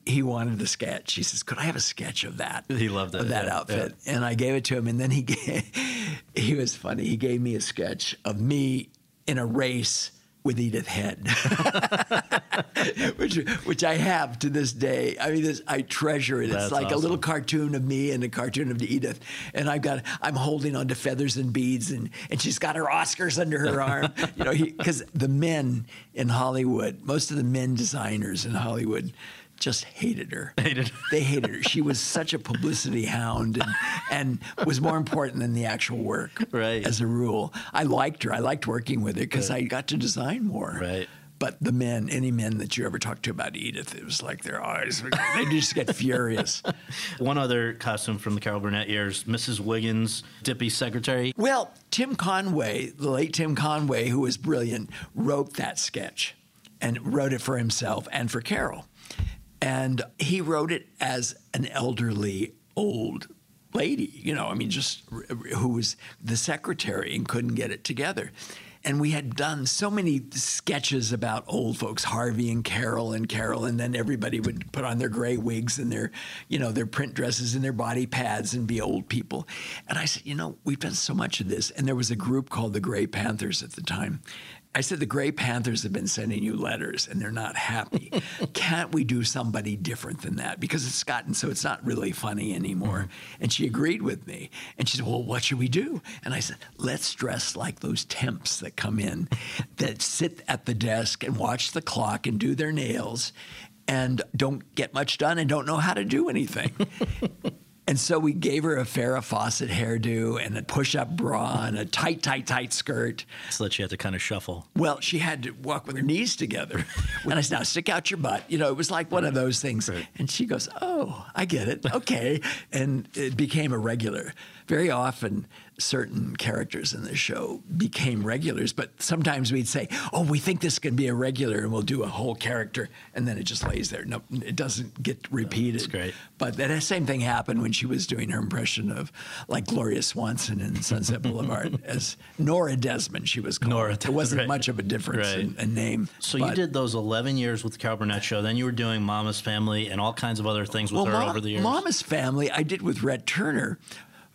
He wanted a sketch. He says, "Could I have a sketch of that?" He loved it, of that yeah, outfit, yeah. and I gave it to him. And then he <laughs> gave, he was funny. He gave me a sketch of me in a race with Edith Head, <laughs> which which I have to this day. I mean, this, I treasure it. That's it's like awesome. a little cartoon of me and a cartoon of Edith, and I've got I'm holding onto feathers and beads, and and she's got her Oscars under her arm. <laughs> You know, because the men in Hollywood, most of the men designers in Hollywood just hated her. Hated. They hated her. She was such a publicity hound and, and was more important than the actual work. Right. As a rule, I liked her. I liked working with her because right. I got to design more. Right. But the men, any men that you ever talked to about Edith, it was like their eyes, they just get furious. <laughs> One other costume from the Carol Burnett years, Mrs. Wiggins, Dippy's secretary. Well, Tim Conway, the late Tim Conway, who was brilliant, wrote that sketch and wrote it for himself and for Carol. And he wrote it as an elderly old lady, you know, I mean, just who was the secretary and couldn't get it together. And we had done so many sketches about old folks, Harvey and Carol and Carol, and then everybody would put on their gray wigs and their, you know, their print dresses and their body pads and be old people. And I said, you know, we've done so much of this. And there was a group called the Gray Panthers at the time. I said, the Gray Panthers have been sending you letters and they're not happy. <laughs> Can't we do somebody different than that? Because it's gotten so it's not really funny anymore. Mm-hmm. And she agreed with me. And she said, well, what should we do? And I said, let's dress like those temps that come in <laughs> that sit at the desk and watch the clock and do their nails and don't get much done and don't know how to do anything. <laughs> And so we gave her a Farrah Fawcett hairdo and a push-up bra and a tight, tight, tight skirt. So that she had to kind of shuffle. Well, she had to walk with her knees together. <laughs> and I said, now stick out your butt. You know, it was like one of those things. Right. And she goes, oh, I get it. Okay. and it became a regular. Very often certain characters in the show became regulars, but sometimes we'd say, "Oh, we think this can be a regular," and we'll do a whole character, and then it just lays there. No, it doesn't get repeated. That's great. But that same thing happened when she was doing her impression of like Gloria Swanson in Sunset Boulevard <laughs> as Nora Desmond. She was called. Nora There wasn't right. much of a difference Right. in, in name. So you did those 11 years with the Carol Burnett show. Then you were doing Mama's Family and all kinds of other things with her Ma- over the years. Mama's Family, I did with Ret Turner,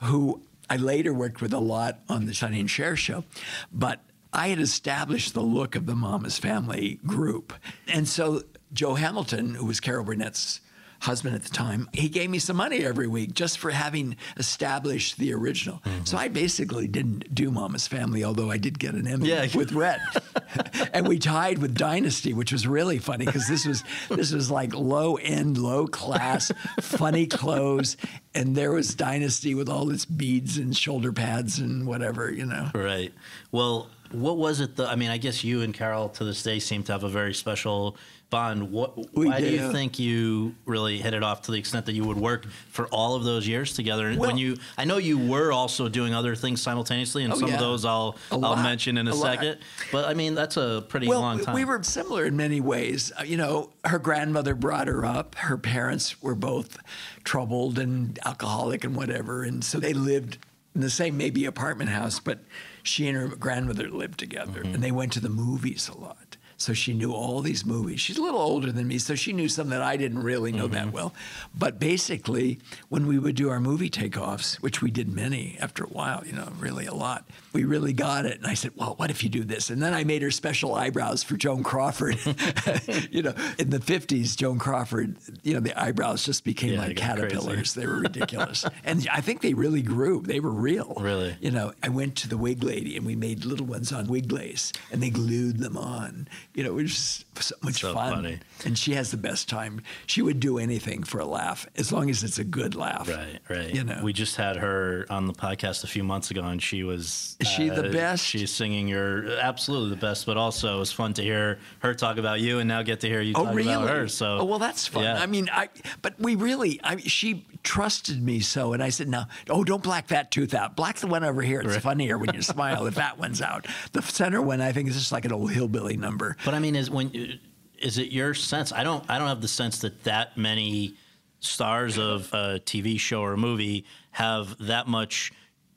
who I later worked with a lot on the Sonny and Cher show. But I had established the look of the Mama's Family group. And so Joe Hamilton, who was Carol Burnett's husband at the time, he gave me some money every week just for having established the original. Mm-hmm. So I basically didn't do Mama's Family, although I did get an Emmy Yeah. with Ret. <laughs> and we tied with Dynasty, which was really funny because this was this was like low end, low class, funny clothes, and there was Dynasty with all its beads and shoulder pads and whatever, you know. Right. Well, what was it? The, I mean, I guess you and Carol to this day seem to have a very special bond. What? Why do. you think you really hit it off to the extent that you would work for all of those years together? And when you, I know you were also doing other things simultaneously, and Oh, some of those I'll A I'll lot. mention in a, A lot. second. But I mean, that's a pretty Well, long time. we were similar in many ways. Uh, You know, her grandmother brought her up. Her parents were both troubled and alcoholic and whatever, and so they lived in the same maybe apartment house, but she and her grandmother lived together, and they went to the movies a lot. So she knew all these movies. She's a little older than me, so she knew some that I didn't really know that mm-hmm. well. But basically, when we would do our movie takeoffs, which we did many after a while, you know, really a lot, we really got it. And I said, well, what if you do this? And then I made her special eyebrows for Joan Crawford. <laughs> you know, in the 50s, Joan Crawford, you know, the eyebrows just became Yeah, like got crazy. caterpillars. They were ridiculous. and I think they really grew. They were real. Really? You know, I went to the wig lady and we made little ones on wig lace and they glued them on. You know, it was just so much So fun. funny. And she has the best time. She would do anything for a laugh as long as it's a good laugh. Right, right. You know. we just had her on the podcast a few months ago, and she was. uh, Is she the best? She's singing your absolutely the best, but also it was fun to hear her talk about you, and now get to hear you Oh, talk really? about her. So, oh, well, that's fun. yeah. I mean, I but we really, I she trusted me so, and I said, "No, oh, don't black that tooth out. Black the one over here. It's funnier when you smile if that one's out. The center one, I think, is just like an old hillbilly number. But I mean, is when is it your sense? I don't. I don't have the sense that that many stars of a TV show or a movie have that much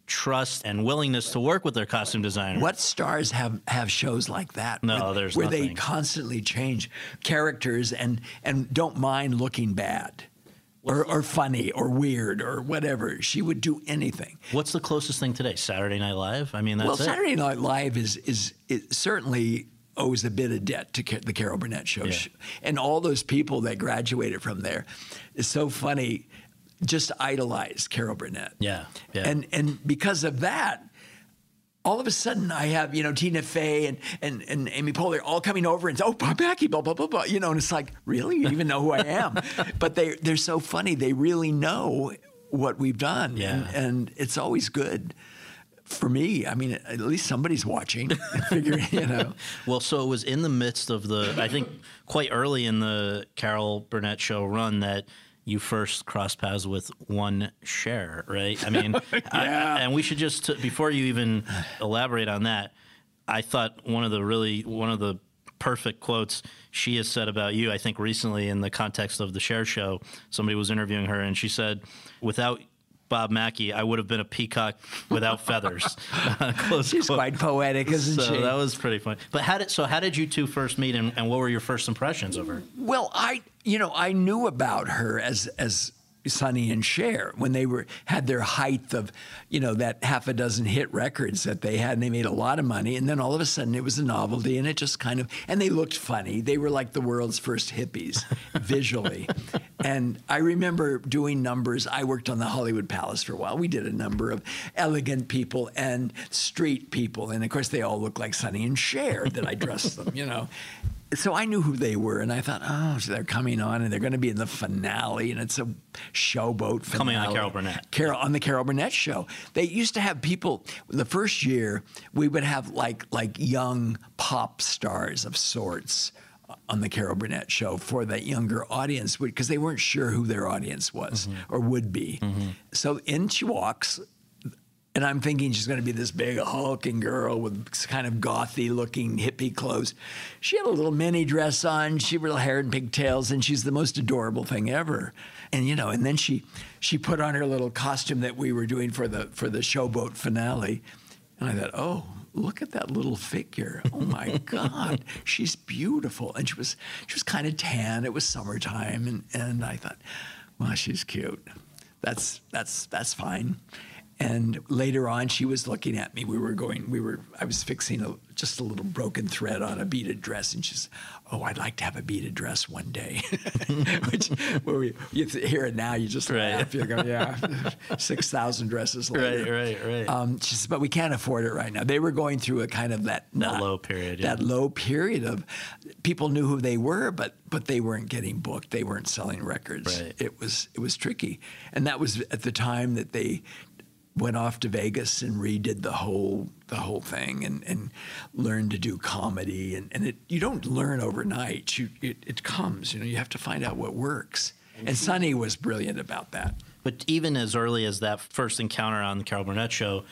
trust and willingness to work with their costume designer. What stars have have shows like that? No, where, there's where they constantly change characters and and don't mind looking bad. Or, or funny or weird or whatever. She would do anything. What's the closest thing today? Saturday Night Live. I mean, that's well, it. Saturday Night Live is is it certainly owes a bit of debt to the Carol Burnett show, Yeah. and all those people that graduated from there. It's so funny. Just idolized Carol Burnett. Yeah, yeah. And and because of that, all of a sudden I have you know Tina Fey and and, and Amy Poehler all coming over and say, oh Bob blah blah blah blah. You know, and it's like really you even know who I am, <laughs> but they they're so funny. They really know what we've done. Yeah. And, and it's always good. For me, I mean, at least somebody's watching. <laughs> Figure, you know. <laughs> Well, so it was in the midst of the, I think, quite early in the Carol Burnett show run that you first crossed paths with one Cher, right? I mean, <laughs> I- and we should just before you even elaborate on that, I thought one of the really one of the perfect quotes she has said about you, I think recently in the context of the Cher Show, somebody was interviewing her and she said, without Bob Mackie, I would have been a peacock without feathers. <laughs> <laughs> Close She's quote. quite poetic, isn't So she? that was pretty fun. But how did so? How did you two first meet, and, and what were your first impressions of her? Well, I you know I knew about her as as Sonny and Cher when they were had their height of you know that half a dozen hit records that they had and they made a lot of money and then all of a sudden it was a novelty and it just kind of and they looked funny. They were like the world's first hippies <laughs> visually. And I remember doing numbers. I worked on the Hollywood Palace for a while. We did a number of elegant people and street people and of course they all looked like Sonny and Cher that I dressed them you know so I knew who they were, and I thought, oh, so they're coming on, and they're going to be in the finale, and it's a showboat finale. Coming on Carol Burnett. Carol on the Carol Burnett show. They used to have people. The first year, we would have like like young pop stars of sorts on the Carol Burnett show for that younger audience because they weren't sure who their audience was Mm-hmm. or would be. So in she walks And I'm thinking she's going to be this big hulking girl with kind of gothy looking hippie clothes. She had a little mini dress on, she had little hair and pigtails, and she's the most adorable thing ever. And you know, and then she she put on her little costume that we were doing for the for the showboat finale. And I thought, oh, look at that little figure. Oh my <laughs> God, she's beautiful. And she was she was kind of tan. It was summertime, and, and I thought, well, she's cute. That's that's that's fine. And later on, she was looking at me. We were going. We were. I was fixing a, just a little broken thread on a beaded dress, and she she's, "Oh, I'd like to have a beaded dress one day." <laughs> Which, where we, you hear it now, you just Right. laugh. You go, "Yeah, <laughs> six thousand dresses later." Right, right, right. Um, she says, but we can't afford it right now. They were going through a kind of that That low period, yeah. That low period of people knew who they were, but but they weren't getting booked. They weren't selling records. Right. It was it was tricky, and that was at the time that they went off to Vegas and redid the whole the whole thing and, and learned to do comedy. And, and it you don't learn overnight. You it, it comes you know you have to find out what works. And Sonny was brilliant about that. But even as early as that first encounter on the Carol Burnett show,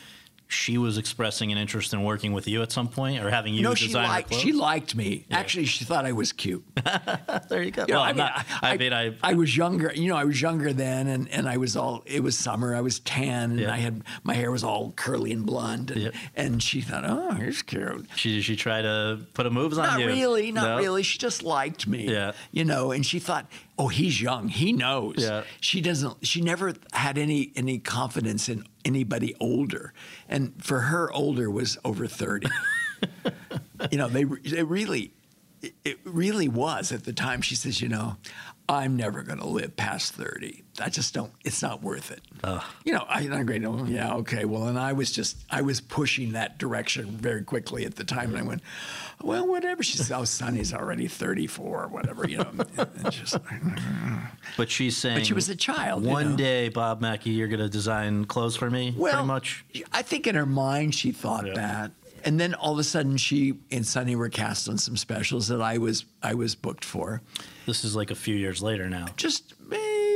she was expressing an interest in working with you at some point or having you no, she design her liked clothes. she liked me. Actually, she thought I was cute. <laughs> there you go. You well, I I'm mean, not, I, mean, I, I was younger. You know, I was younger then, and, and I was all. It was summer. I was tan, and Yeah. I had my hair was all curly and blonde. And, Yeah. and she thought, oh, he's cute. she she tried to put a moves on Not you. Not really, not No? really. She just liked me. Yeah. You know, and she thought, oh, he's young. He knows. Yeah. She doesn't. She never had any any confidence in anybody older, and for her, older was over thirty. <laughs> you know, they they really, it- it really was at the time. She says, you know, I'm never going to live past thirty. I just don't. It's not worth it. You know, I, I agree. Oh, yeah, okay. Well, and I was just, I was pushing that direction very quickly at the time, and I went, well, whatever. She said, oh, Sonny's already 34, or whatever. You know, just, But she's saying. But she was a child, you One know. day, Bob Mackie, you're going to design clothes for me. well, pretty much. I think in her mind she thought Yeah. that. And then all of a sudden, she and Sonny were cast on some specials that I was I was booked for. This is like a few years later now. just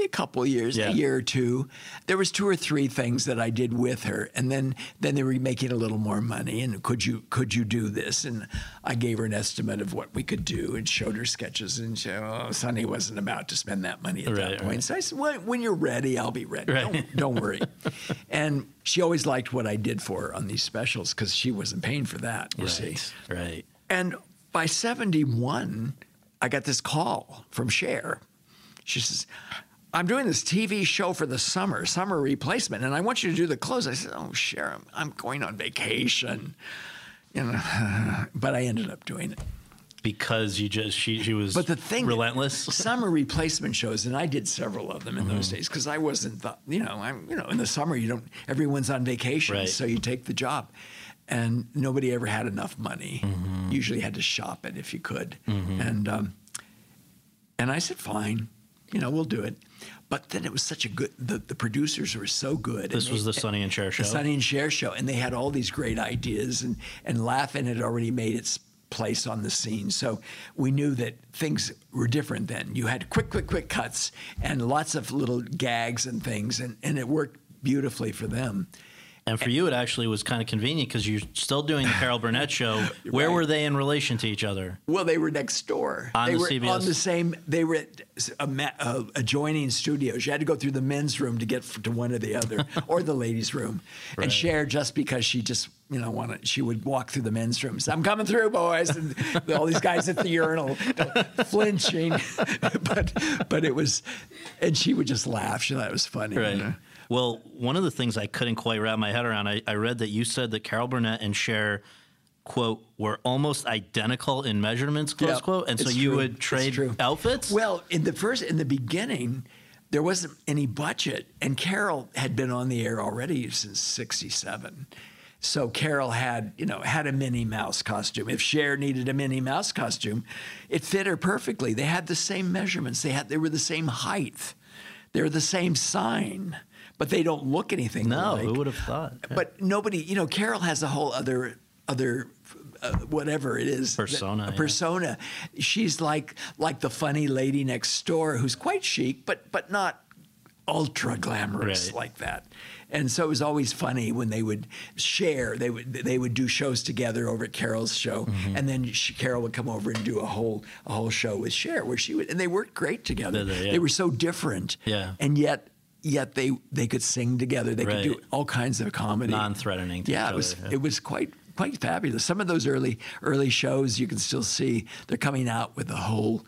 a couple years, Yeah. a year or two. There was two or three things that I did with her, and then then they were making a little more money. And could you could you do this? And I gave her an estimate of what we could do, and showed her sketches. And she, oh, Sonny wasn't about to spend that money at Right, that point. right. So I said, well, when you're ready, I'll be ready. Right. Don't, don't worry. <laughs> and she always liked what I did for her on these specials because she wasn't paying for that. You see. Right. Right. And by 71, I got this call from Cher. She says, I'm doing this TV show for the summer, summer replacement, and I want you to do the clothes. I said, Oh, Cher, I'm, I'm going on vacation. You know, <laughs> but I ended up doing it. Because you just she she was But the thing, relentless. <laughs> summer replacement shows, and I did several of them in those Mm-hmm. days because I wasn't, the, you know, I'm, you know, in the summer you don't, everyone's on vacation, Right. so you take the job, and nobody ever had enough money. Mm-hmm. Usually had to shop it if you could, and um, and I said, fine, you know, we'll do it. But then it was such a good. The, the producers were so good. This was the Sonny and Cher show. the Sonny and Cher show, and they had all these great ideas, and and Laugh-In had already made its place on the scene, so we knew that things were different then. You had quick, quick, quick cuts and lots of little gags and things, and and it worked beautifully for them. And for you, it actually was kind of convenient because you're still doing the Carol Burnett show. <laughs> Where right. were they in relation to each other? Well, they were next door. On they the were CBS. on the same. They were at a uh, adjoining studios. You had to go through the men's room to get to one or the other, <laughs> or the ladies' room. Right. And Cher, just because she just you know wanted, she would walk through the men's rooms. I'm coming through, boys, and all these guys at the urinal <laughs> flinching. but but it was, and she would just laugh. She thought it was funny. you know. Well, one of the things I couldn't quite wrap my head around, I, I read that you said that Carol Burnett and Cher, quote, were almost identical in measurements, close Yeah, quote. And so you true. would trade outfits? Well, in the first, in the beginning, there wasn't any budget, and Carol had been on the air already since '67. So Carol had, you know, had a Minnie Mouse costume. If Cher needed a Minnie Mouse costume, it fit her perfectly. They had the same measurements. They had, they were the same height. They were the same sign, but they don't look anything no, alike. who would have thought? Yeah. But nobody, you know, Carol has a whole other other uh, whatever it is that- Persona, a yeah. persona. She's like like the funny lady next door who's quite chic, but but not ultra glamorous Right. like that. And so it was always funny when they would share. They would they would do shows together over at Carol's show, Mm-hmm. and then she, Carol would come over and do a whole a whole show with Cher, where she would and they worked great together. Yeah. They were so different, Yeah. and yet yet they they could sing together. They could do all kinds of comedy, Non-threatening Yeah, it was other, it was quite quite fabulous. Some of those early early shows you can still see they're coming out with a whole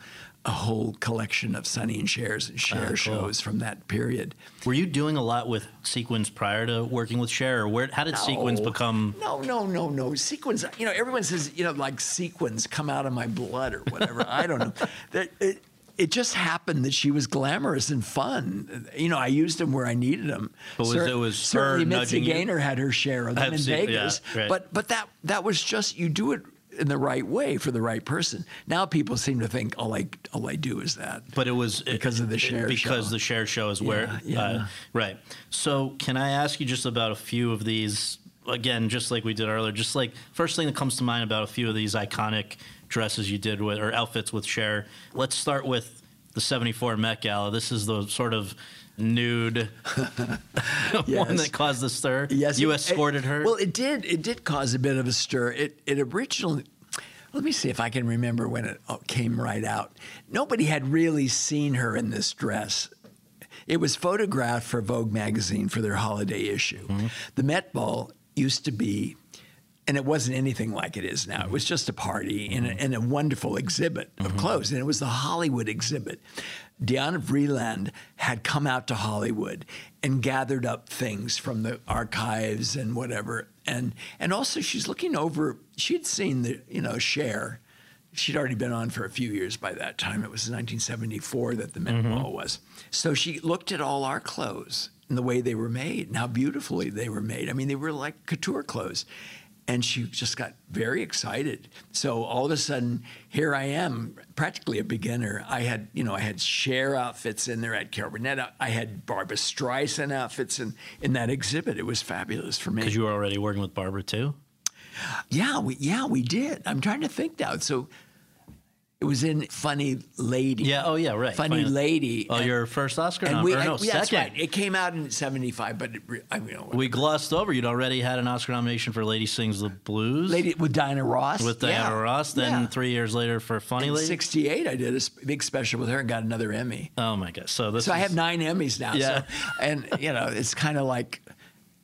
a whole collection of Sonny and Cher's and Cher Ah, cool. shows from that period. Were you doing a lot with Sequins prior to working with Cher, or where? How did Sequins become? No, no, no, no. Sequins. You know, everyone says you know like sequins come out of my blood or whatever. I don't know. <laughs> That it, it just happened that she was glamorous and fun. You know, I used them where I needed them. But was- it was her certainly Mitzi nudging you? Gaynor had her share of them in seen- yeah, Vegas. right. But but that that was just you do it in the right way for the right person. Now people seem to think all I all I do is that. But it was Because of the Cher because show. the Cher show is where Yeah, Uh, yeah. right. So can I ask you just about a few of these again, just like we did earlier? Just like first thing that comes to mind about a few of these iconic dresses you did with or outfits with Cher. Let's start with the '74 Met Gala. This is the sort of nude <laughs> <laughs> one that caused the stir. Yes, you it- escorted it- her. Well, it did. It did cause a bit of a stir. It it originally. Let me see if I can remember when it came right out. Nobody had really seen her in this dress. It was photographed for Vogue magazine for their holiday issue. Mm-hmm. The Met Ball used to be, and it wasn't anything like it is now. It was just a party and a, mm-hmm. and a wonderful exhibit of mm-hmm. clothes, and it was the Hollywood exhibit. Diana Vreeland had come out to Hollywood and gathered up things from the archives and whatever, and and also she's looking over. She'd seen the you know Cher. She'd already been on for a few years by that time. It was 1974 that the Met mm-hmm. Ball was. So she looked at all our clothes and the way they were made and how beautifully they were made. I mean, they were like couture clothes. And she just got very excited. So all of a sudden, here I am, practically a beginner. I had, you know, I had Cher outfits in there. I had Carol Burnett. I had Barbra Streisand outfits in, in that exhibit. It was fabulous for me. because you were already working with Barbra too. Yeah, we yeah we did. I'm trying to think now. So it was in Funny Lady. Yeah. Oh yeah. Right. Funny Fine. Lady. Oh, and- your first Oscar and nom- we, or no, I- yeah, that's second. right. It came out in '75, but it, I mean, you know, We glossed over. You'd already had an Oscar nomination for Lady Sings the Blues Lady with Diana Ross. with Diana yeah, Ross. Then yeah. three years later for Funny In Lady. '68, I did a big special with her and got another Emmy. Oh my god! So this. So I have nine Emmys now. Yeah. So, <laughs> and you know, it's kind of like,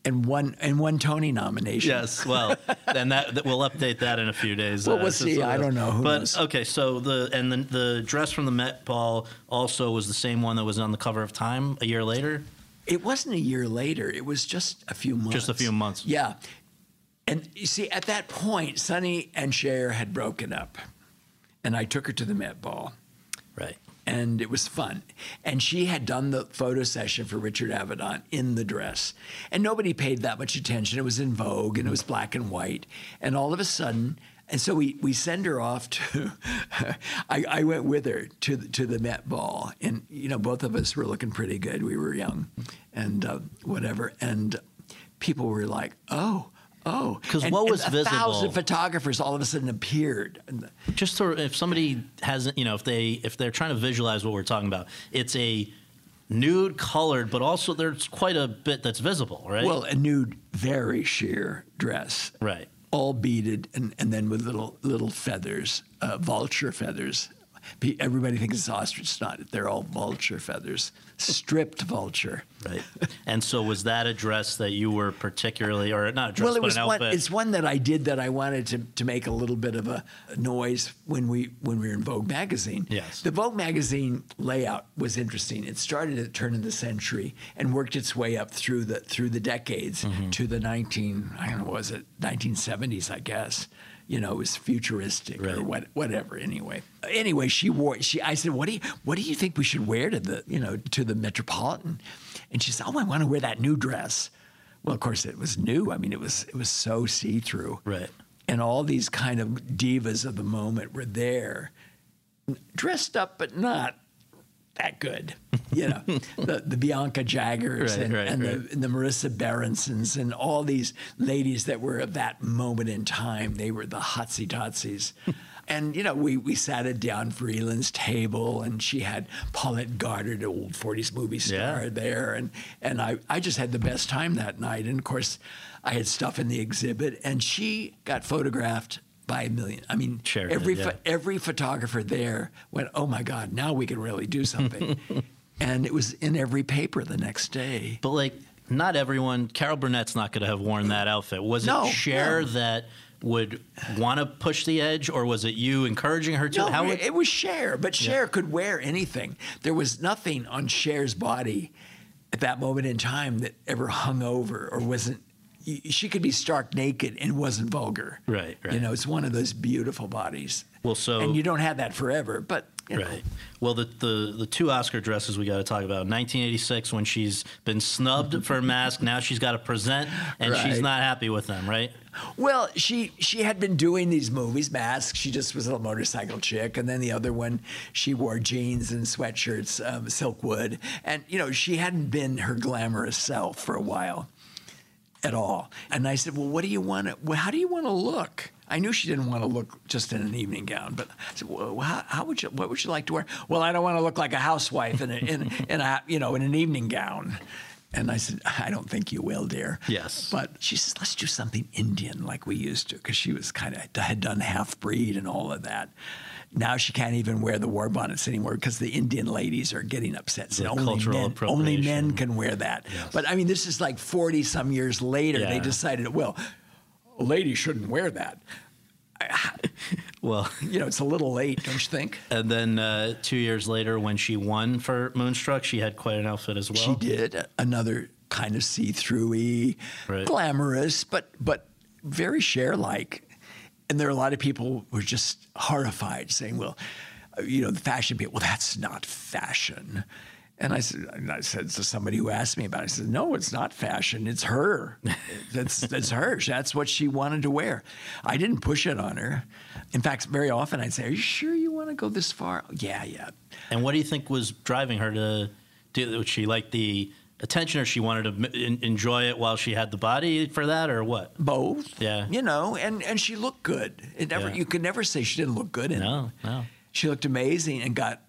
and one and one Tony nomination. Yes, well, and that, that we'll update that in a few days. Well, uh, we'll since see. I don't know. Who but knows? okay, so the and the the dress from the Met Ball also was the same one that was on the cover of Time a year later. It wasn't a year later. It was just a few months. Just a few months. Yeah. And you see, at that point, Sonny and Cher had broken up. And I took her to the Met Ball. And it was fun. And she had done the photo session for Richard Avedon in the dress. And nobody paid that much attention. It was in Vogue and it was black and white. And all of a sudden, and so we, we send her off to, <laughs> I, I went with her to, the- to the Met Ball. And, you know, both of us were looking pretty good. We were young and uh, whatever. And people were like, oh, oh. 'Cause because what and was a visible? thousand photographers all of a sudden appeared. And Just to, if somebody hasn't, you know, if they if they're trying to visualize what we're talking about, it's a nude colored, but also there's quite a bit that's visible, right? Well, a nude, very sheer dress. right. all beaded and, and then with little little feathers, uh, vulture feathers. Everybody thinks it's ostrich. It's not. They're all vulture feathers, stripped vulture. Right. and so was that a dress that you were particularly, or not a dress, well, it was an one. It's one that I did that I wanted to, to make a little bit of a noise when we when we were in Vogue magazine. Yes. The Vogue magazine layout was interesting. It started at the turn of the century and worked its way up through the through the decades Mm-hmm. to the nineteen I don't know was it nineteen seventies I guess. You know, it was futuristic or what, whatever. Anyway, anyway, she wore. She, I said, "What do you, what do you think we should wear to the, you know, to the Metropolitan?" And she said, "Oh, I want to wear that new dress." Well, of course, it was new. I mean, it was it was so see through. Right. And all these kind of divas of the moment were there, dressed up, but not that good. You know, the, the Bianca Jaggers Right, and, right, and, right. The, and the Marisa Berensons and all these ladies that were of that moment in time. They were the hotsy totsies. <laughs> And you know, we, we sat at Diana Vreeland's table, and she had Paulette Goddard, an old '40s movie star, Yeah. there, and and I, I just had the best time that night. And of course, I had stuff in the exhibit, and she got photographed by a million. I mean, Shared every it, yeah. pho- every photographer there went, "Oh my God, now we can really do something." <laughs> and it was in every paper the next day. But like, not everyone. Carol Burnett's not going to have worn that outfit. Was No, it Cher no. that would want to push the edge, or was it you encouraging her to? No, How it, would, it was Cher, but Cher could wear anything. There was nothing on Cher's body at that moment in time that ever hung over or wasn't. She could be stark naked and wasn't vulgar. Right, right. You know, it's one of those beautiful bodies. Well, so- and you don't have that forever, but you know, Right. Well, the, the the two Oscar dresses we got to talk about. 1986, when she's been snubbed for a Mask, now she's got to present, and she's not happy with them, right? Well, she she had been doing these movies, Mask. She just was a motorcycle chick, and then the other one, she wore jeans and sweatshirts, um, Silkwood, and you know she hadn't been her glamorous self for a while, at all. And I said, "Well, what do you want? To, well, how do you want to look?" I knew she didn't want to look just in an evening gown, but I said, well, how, how would you? What would you like to wear? Well, I don't want to look like a housewife in a, in, in a you know in an evening gown. And I said, I don't think you will, dear. Yes. But she says, let's do something Indian like we used to, because she was kind of had done half breed and all of that. Now she can't even wear the war bonnets anymore because the Indian ladies are getting upset. Saying only cultural men, only men can wear that. But I mean, this is like forty some years later. They Yeah. decided, well, a lady shouldn't wear that. <laughs> Well, You know, it's a little late, don't you think? <laughs> and then uh, two years later, when she won for Moonstruck, she had quite an outfit as well. She did another kind of see-through-y, Right. glamorous, but but very Cher-like. And there are a lot of people who are just horrified, saying, "Well, you know, the fashion people. Well, that's not fashion." And I said, and I said to somebody who asked me about it, I said, "No, it's not fashion. It's her. <laughs> That's that's her. That's what she wanted to wear. I didn't push it on her. In fact, very often I'd say, "Are you sure you want to go this far?" Yeah, yeah. And what do you think was driving her to do? She like the attention, or she wanted to m- enjoy it while she had the body for that, or what? both. Yeah. You know, and and she looked good. It never Yeah. you could never say she didn't look good in No, it. no. She looked amazing and got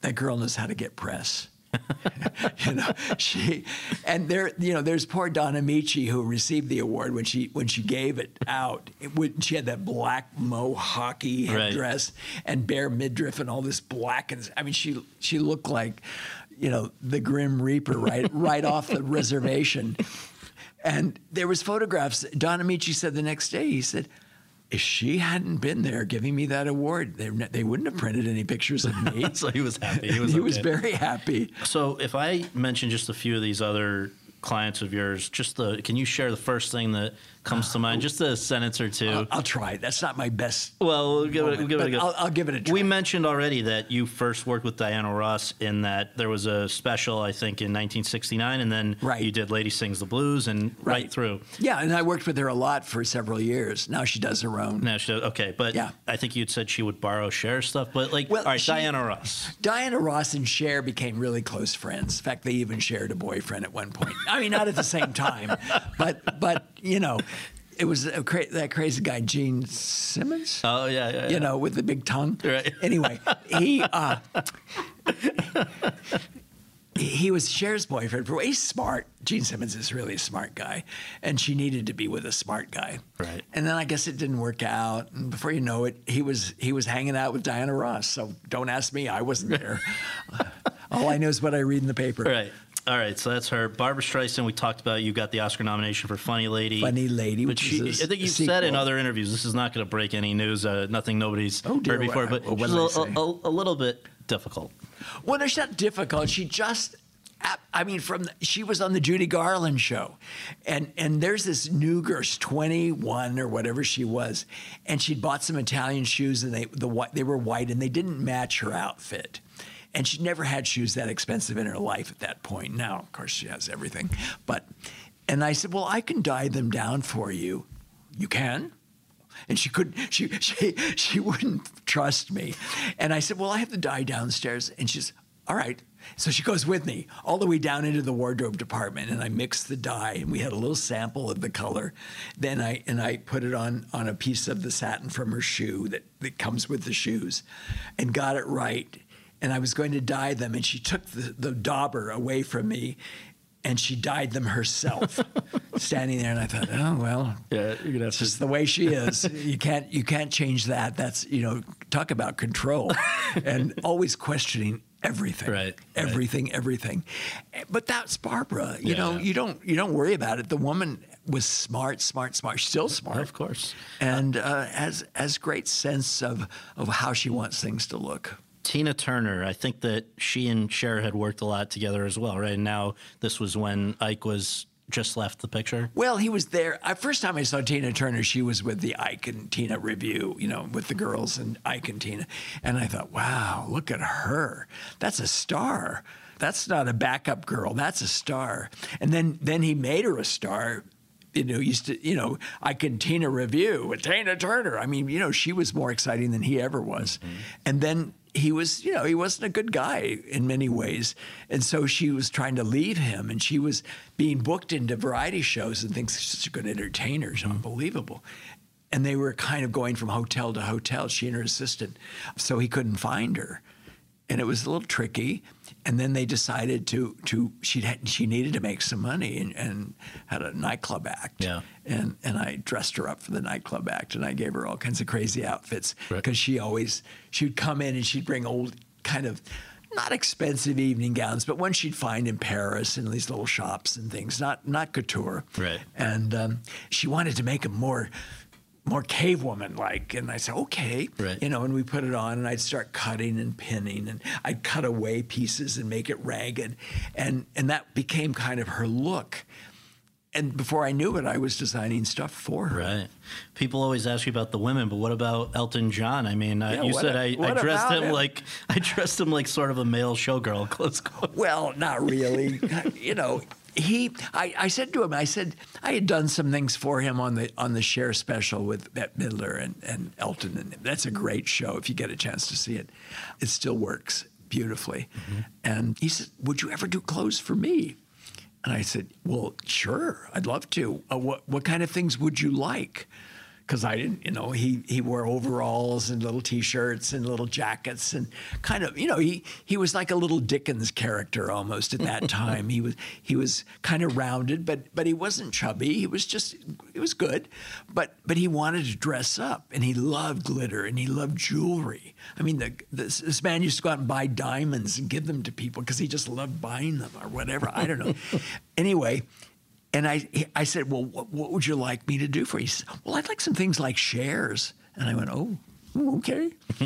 that girl knows how to get press. <laughs> you know, she and there you know, there's poor Don Ameche who received the award when she when she gave it out. It, would- she had that black mohawky Right. headdress and bare midriff and all this black and I mean she she looked like you know the Grim Reaper right right off the reservation. And there was photographs. Don Ameche said the next day, he said, if she hadn't been there giving me that award, they, they wouldn't have printed any pictures of me. <laughs> So he was happy. He was, <laughs> he was very happy. So if I mention just a few of these other clients of yours, just the can you share the first thing that comes to mind? Just a sentence or 2 I'll, I'll try. That's not my best. well, we'll give it, we'll give it a go. I'll, I'll give it a try. We mentioned already that you first worked with Diana Ross in that there was a special, I think, in 1969, and then Right. you did Lady Sings the Blues and right, Right. through. yeah, and I worked with her a lot for several years. Now she does her own. Now she does, okay, but Yeah. I think you'd said she would borrow Cher stuff, but like, Well, all right, she- Diana Ross. Diana Ross and Cher became really close friends. In fact, they even shared a boyfriend at one point. I mean, not at the same time, <laughs> but but you know, it was a cra- that crazy guy Gene Simmons. Oh yeah, yeah, yeah. you know, with the big tongue. Right. <laughs> Anyway, he uh, he was Cher's boyfriend. For he's smart. Gene Simmons is really a smart guy, and she needed to be with a smart guy. Right. And then I guess it didn't work out, and before you know it, he was he was hanging out with Diana Ross. So don't ask me. I wasn't <laughs> there. All I know is what I read in the paper. Right. All right, so that's her. Barbra Streisand, we talked about. You got the Oscar nomination for Funny Lady. Funny Lady, But which she, I think you sequel. said in other interviews, this is not going to break any news. Uh, nothing nobody's Oh, dear, heard before, what- but what she's a, a, a little bit difficult. Well, she's not difficult. She just, I mean, from the, she was on the Judy Garland show, and and there's this new girl, she's 21 or whatever she was, and she'd bought some Italian shoes, and they the white they were white, and they didn't match her outfit. And she'd never had shoes that expensive in her life at that point. Now, of course, she has everything. But, and I said, well, I can dye them down for you. You can? And she couldn't, she, she, she wouldn't trust me. And I said, Well, I have the dye downstairs. And she's, All right. So she goes with me all the way down into the wardrobe department, and I mix the dye, and we had a little sample of the color. Then I and I put it on on a piece of the satin from her shoe that, that comes with the shoes, and got it right. And I was going to dye them, and she took the, the dauber away from me, and she dyed them herself, <laughs> standing there. And I thought, oh well, Yeah, you're gonna have just the way she is. You can't you can't change that. That's you know talk about control, <laughs> and always questioning everything, Right, right. Everything, everything. But that's Barbra. You Yeah, know, you don't you don't worry about it. The woman was smart, smart, smart. Still smart, Of course. and uh, has has great sense of of how she wants things to look. Tina Turner, I think that she and Cher had worked a lot together as well, right? And now this was when Ike was just left the picture. Well, he was there. I, first time I saw Tina Turner, she was with the Ike and Tina Revue, you know, with the girls and Ike and Tina. And I thought, wow, look at her. That's a star. That's not a backup girl. That's a star. And then then he made her a star. You know, used to, you know, Ike and Tina Revue with Tina Turner. I mean, you know, she was more exciting than he ever was. Mm-hmm. And then he was, you know, he wasn't a good guy in many ways. And so she was trying to leave him and she was being booked into variety shows and things. She's a good entertainer. She's unbelievable. And they were kind of going from hotel to hotel, she and her assistant. So he couldn't find her. And it was a little tricky. And then they decided to, to she had, she needed to make some money and, and had a nightclub act. Yeah. And, and I dressed her up for the nightclub act and I gave her all kinds of crazy outfits Right. because she always she would come in and she'd bring old kind of not expensive evening gowns, but ones she'd find in Paris in these little shops and things, not not couture. Right. And um, she wanted to make them more more cave woman like and I said okay Right. you know and we put it on and I'd start cutting and pinning and I'd cut away pieces and make it ragged and and that became kind of her look and before I knew it I was designing stuff for her Right. People always ask you about the women, but what about Elton John? I mean, uh, Yeah, you said a- I, I dressed him him? like <laughs> I dressed him like sort of a male showgirl. <laughs> Let's. Well, not really. <laughs> you know, he. I, I said to him, I said I had done some things for him on the on the Cher special with Bette Midler and, and Elton, and that's a great show if you get a chance to see it. It still works beautifully. And he said, "Would you ever do clothes for me?" And I said, "Well, sure, I'd love to. Uh, what what kind of things would you like?" Because I didn't, you know, he he wore overalls and little T-shirts and little jackets and kind of, you know, he he was like a little Dickens character almost at that <laughs> time. he was he was kind of rounded, but but he wasn't chubby. He was just he was good, but but he wanted to dress up and he loved glitter and he loved jewelry. I mean, the, this, this man used to go out and buy diamonds and give them to people because he just loved buying them or whatever. I don't know. <laughs> anyway, and I, I said, well, what, what would you like me to do for you? He said, well, I'd like some things like Cher's. And I went, oh, "Oh, okay. <laughs>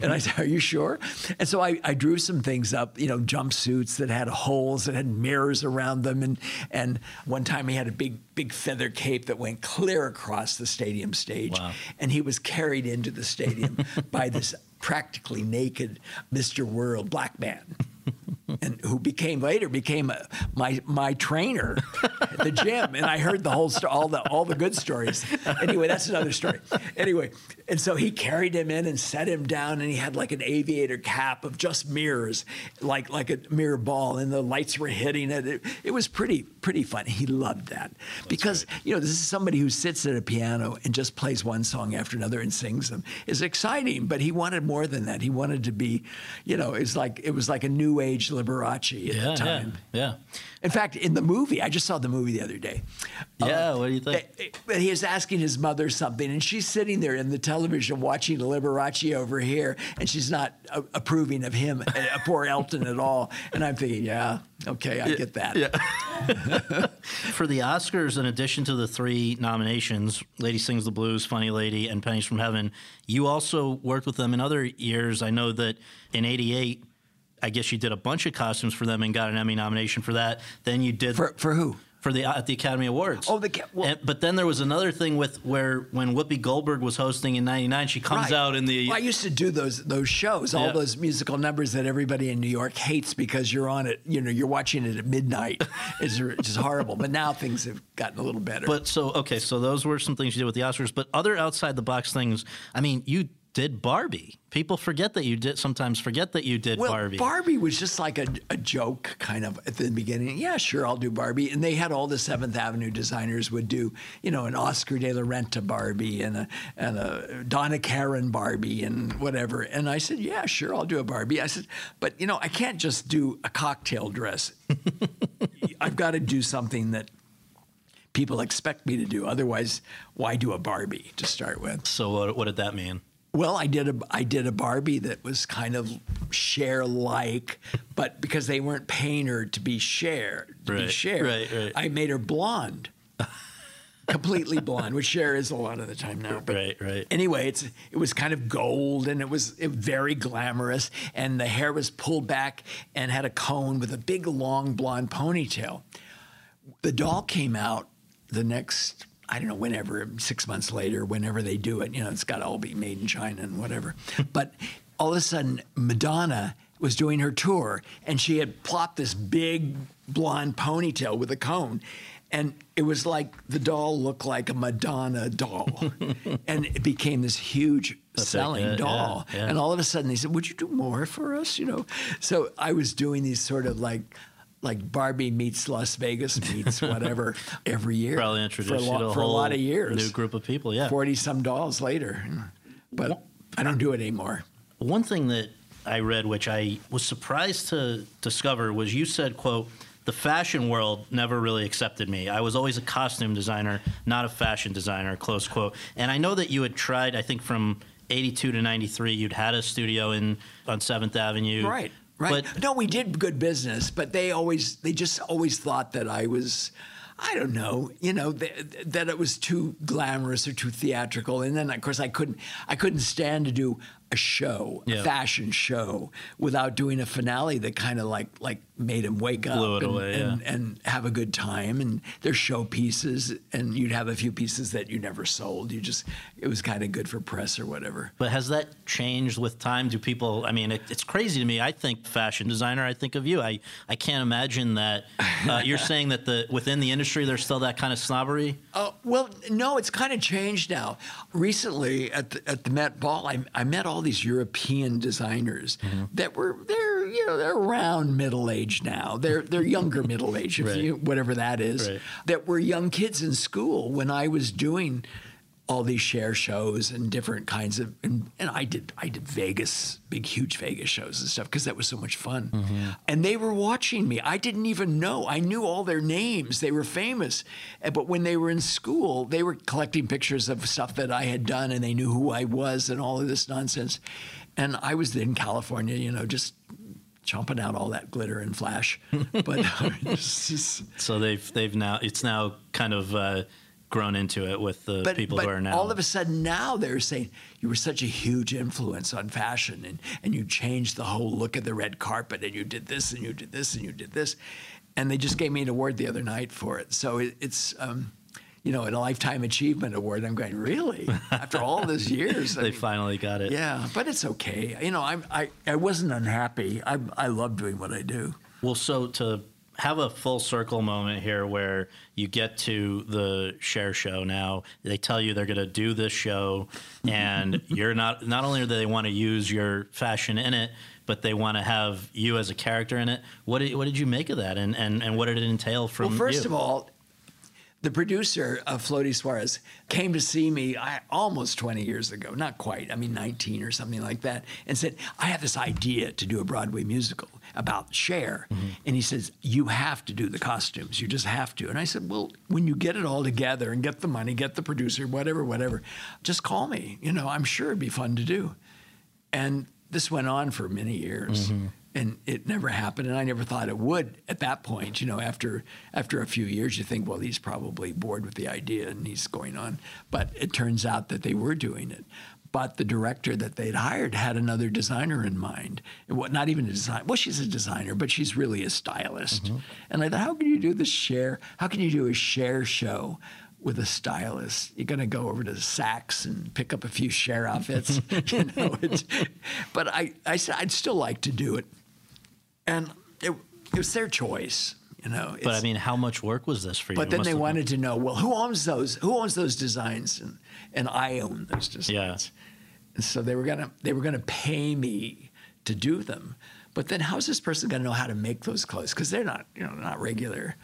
and I said, are you sure? And so I, I drew some things up, you know, jumpsuits that had holes that had mirrors around them. And, and one time he had a big, big feather cape that went clear across the stadium stage. Wow. And he was carried into the stadium <laughs> by this practically naked Mr. World black man and who became later became a, my my trainer at the gym, and I heard the whole sto- all the all the good stories. Anyway, that's another story. Anyway, and so he carried him in and set him down, and he had like an aviator cap of just mirrors, like like a mirror ball, and the lights were hitting it. It, it was pretty pretty fun. He loved that because you know this is somebody who sits at a piano and just plays one song after another and sings them. It's exciting, but he wanted more than that. He wanted to be, you know, it's like it was like a new age Liberace at Yeah, the time. yeah. In fact, in the movie, I just saw the movie the other day. Yeah, what do you think? eh, eh, But he is asking his mother something, and she's sitting there in the television watching Liberace over here, and she's not uh, approving of him, uh, poor Elton, at all. And I'm thinking, yeah, okay, I get that. <laughs> For the Oscars, in addition to the three nominations, Lady Sings the Blues, Funny Lady, and Pennies from Heaven, you also worked with them in other years. I know that in 88, I guess you did a bunch of costumes for them and got an Emmy nomination for that. Then you did For, for who? for the uh, at the Academy Awards. Oh, the well- And- but then there was another thing with where when Whoopi Goldberg was hosting in '99, she comes Right. out in the Well, I used to do those those shows, all those musical numbers that everybody in New York hates because you're on it. You know, you're watching it at midnight. <laughs> It's just horrible. But now things have gotten a little better. But so okay, so those were some things you did with the Oscars. But other outside the box things, I mean, you did Barbie. People forget that you did. Sometimes forget that you did well, Barbie. Barbie was just like a, a joke, kind of at the beginning. Yeah, sure, I'll do Barbie. And they had all the Seventh Avenue designers would do, you know, an Oscar de la Renta Barbie and a and a Donna Karan Barbie and whatever. And I said, yeah, sure, I'll do a Barbie. I said, but you know, I can't just do a cocktail dress. <laughs> I've got to do something that people expect me to do. Otherwise, why do a Barbie to start with? so what, what did that mean? Well, I did a I did a Barbie that was kind of Cher-like, but because they weren't paying her to be Cher, to be Right, Cher, right, right. I made her blonde, <laughs> completely blonde, which Cher is a lot of the time now. But Right, right. anyway, it's it was kind of gold and it was it, very glamorous, and the hair was pulled back and had a cone with a big long blonde ponytail. The doll came out the next I don't know whenever six months later, whenever they do it. You know, it's got to all be made in China and whatever. <laughs> but all of a sudden, Madonna was doing her tour, and she had plopped this big blonde ponytail with a cone. And it was like the doll looked like a Madonna doll. <laughs> and it became this huge selling yeah, yeah, doll. yeah. And all of a sudden they said, Would you do more for us? You know? So I was doing these sort of like like Barbie meets Las Vegas meets <laughs> whatever every year. Probably for a, introduced you lot, to a for a lot of years. new group of people. Yeah. Forty some dolls later. But I don't do it anymore. One thing that I read, which I was surprised to discover, was you said, "quote The fashion world never really accepted me. I was always a costume designer, not a fashion designer." Close quote. And I know that you had tried. I think from '82 to '93, you'd had a studio in on Seventh Avenue. Right. Right. But no, we did good business, but they always they just always thought that I was I don't know, you know, th- that it was too glamorous or too theatrical. And then of course I couldn't I couldn't stand to do a show, Yeah. a fashion show without doing a finale that kind of like like made him wake up and, away, yeah. and have a good time and there's show pieces and you'd have a few pieces that you never sold. You just it was kind of good for press or whatever. But has that changed with time? Do people? I mean, it, it's crazy to me. I think fashion designer. I think of you. I I can't imagine that. Uh, <laughs> you're saying that the within the industry there's still that kind of snobbery. Oh well, no, it's kind of changed now. Recently, at the, at the Met Ball, I, I met all these European designers Mm-hmm. that were they're you know they're around middle age now. They're they're younger <laughs> middle age, if Right. you whatever that is. Right. That were young kids in school when I was doing all these Cher shows and different kinds of and, and I did I did Vegas big huge Vegas shows and stuff because that was so much fun mm-hmm. and they were watching me I didn't even know I knew all their names they were famous but when they were in school they were collecting pictures of stuff that I had done and they knew who I was and all of this nonsense and I was in California you know just chomping out all that glitter and flash <laughs> but it's just, So they've they've now it's now kind of uh, grown into it with the but, people but who are now. all of a sudden now they're saying you were such a huge influence on fashion and, and you changed the whole look of the red carpet and you did this and you did this and you did this and they just gave me an award the other night for it so it, it's um, you know a lifetime achievement award i'm going really after all these <laughs> years I they mean, finally got it. yeah but it's okay you know I'm, I, I wasn't unhappy I, I love doing what i do Well, so to have a full circle moment here where you get to the Cher Show now, they tell you they're going to do this show, <laughs> and you're not. Not only do they want to use your fashion in it, but they want to have you as a character in it. What did what did you make of that, and and, and what did it entail from you? Well, first you? of all, the producer of Flody Suarez came to see me I, almost 20 years ago, not quite, I mean 19 or something like that, and said, I have this idea to do a Broadway musical about Cher. Mm-hmm. And he says, You have to do the costumes. You just have to. And I said, Well, when you get it all together and get the money, get the producer, whatever, whatever, just call me. You know, I'm sure it'd be fun to do. And this went on for many years. Mm-hmm. And it never happened, and I never thought it would at that point. You know, after after a few years, you think, well, he's probably bored with the idea, and he's going on. But it turns out that they were doing it. But the director that they'd hired had another designer in mind. And what, not even a design. Well, she's a designer, but she's really a stylist. Mm-hmm. And I thought, how can you do this Cher? How can you do a Cher show with a stylist. You're going to go over to Saks and pick up a few Cher outfits, <laughs> you know. It's, but I, I said I'd still like to do it, and it, it was their choice, you know. But I mean, how much work was this for you? but then they have been- wanted to know, well, who owns those? Who owns those designs? And and I own those designs. And so they were gonna they were gonna pay me to do them. But then how's this person gonna know how to make those clothes? Because they're not you know not regular.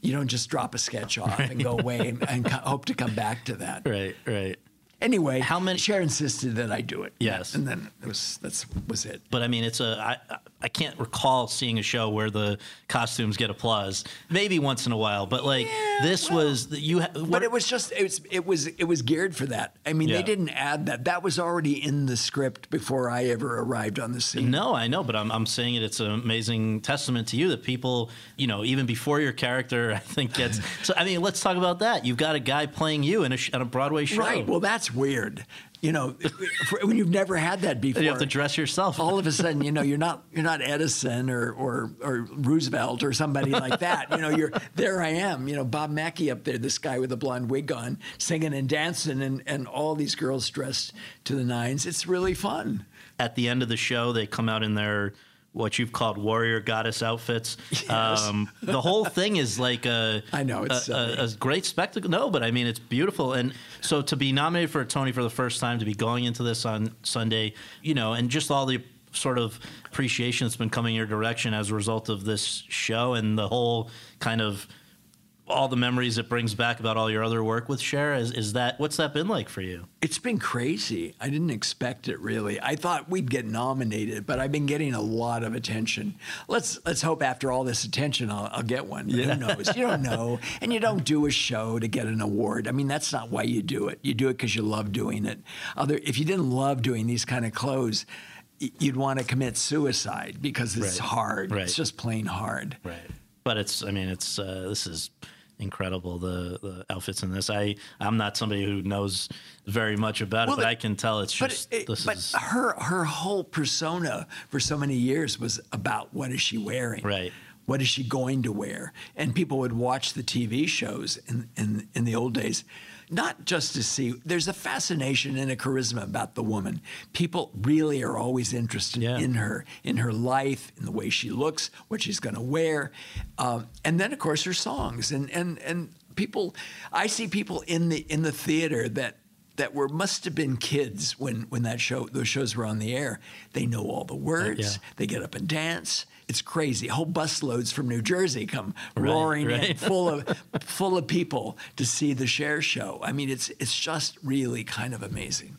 You don't just drop a sketch off and go away and, and hope to come back to that. <laughs> Right, right. Anyway, How many- Cher insisted that I do it. Yes. and then it was that's was it. But I mean, it's a. I I can't recall seeing a show where the costumes get applause. Maybe once in a while, but like Yeah, this well, was you. ha- But it was just it was it was it was geared for that. I mean, Yeah. they didn't add that. That was already in the script before I ever arrived on the scene. No, I know, but I'm, I'm saying it. It's an amazing testament to you that people, you know, even before your character, <laughs> I think gets. so I mean, let's talk about that. You've got a guy playing you in a, on a Broadway show, Right. Well, that's weird. You know, for, <laughs> when you've never had that before. You have to dress yourself. all of a <laughs> sudden, you know, you're not you're not Edison or, or or Roosevelt or somebody like that. You know, you're there. I am. You know, Bob Mackie up there, this guy with the blonde wig on, singing and dancing, and and all these girls dressed to the nines. It's really fun. At the end of the show, they come out in their what you've called warrior goddess outfits. <laughs> Um, the whole thing is like a <laughs> I know, it's a, a, a great spectacle. No, but I mean it's beautiful. And so to be nominated for a Tony for the first time, to be going into this on Sunday, you know, and just all the sort of appreciation that's been coming your direction as a result of this show and the whole kind of all the memories it brings back about all your other work with Cher. Is, is that what's that been like for you? It's been crazy. I didn't expect it really. I thought we'd get nominated, but I've been getting a lot of attention. Let's let's hope after all this attention, I'll, I'll get one. But Who knows? You don't know, <laughs> and you don't do a show to get an award. I mean, that's not why you do it. You do it because you love doing it. Other, if you didn't love doing these kind of clothes, you'd want to commit suicide because it's Right. hard. Right. It's just plain hard. Right. But it's I mean it's uh, this is incredible the the outfits in this. I I'm not somebody who knows very much about Well, it, but the- I can tell it's just it- this but is her her whole persona for so many years was about what is she wearing? Right. What is she going to wear? And people would watch the TV shows in, in, in the old days, not just to see. There's a fascination and a charisma about the woman. People really are always interested Yeah. in her, in her life, in the way she looks, what she's going to wear, um, and then of course her songs. And and and people, I see people in the in the theater that that were must have been kids when when that show those shows were on the air. They know all the words. yeah. They get up and dance. It's crazy. Whole busloads from New Jersey come Right, roaring in, full of <laughs> full of people to see the Cher Show. I mean, it's it's just really kind of amazing.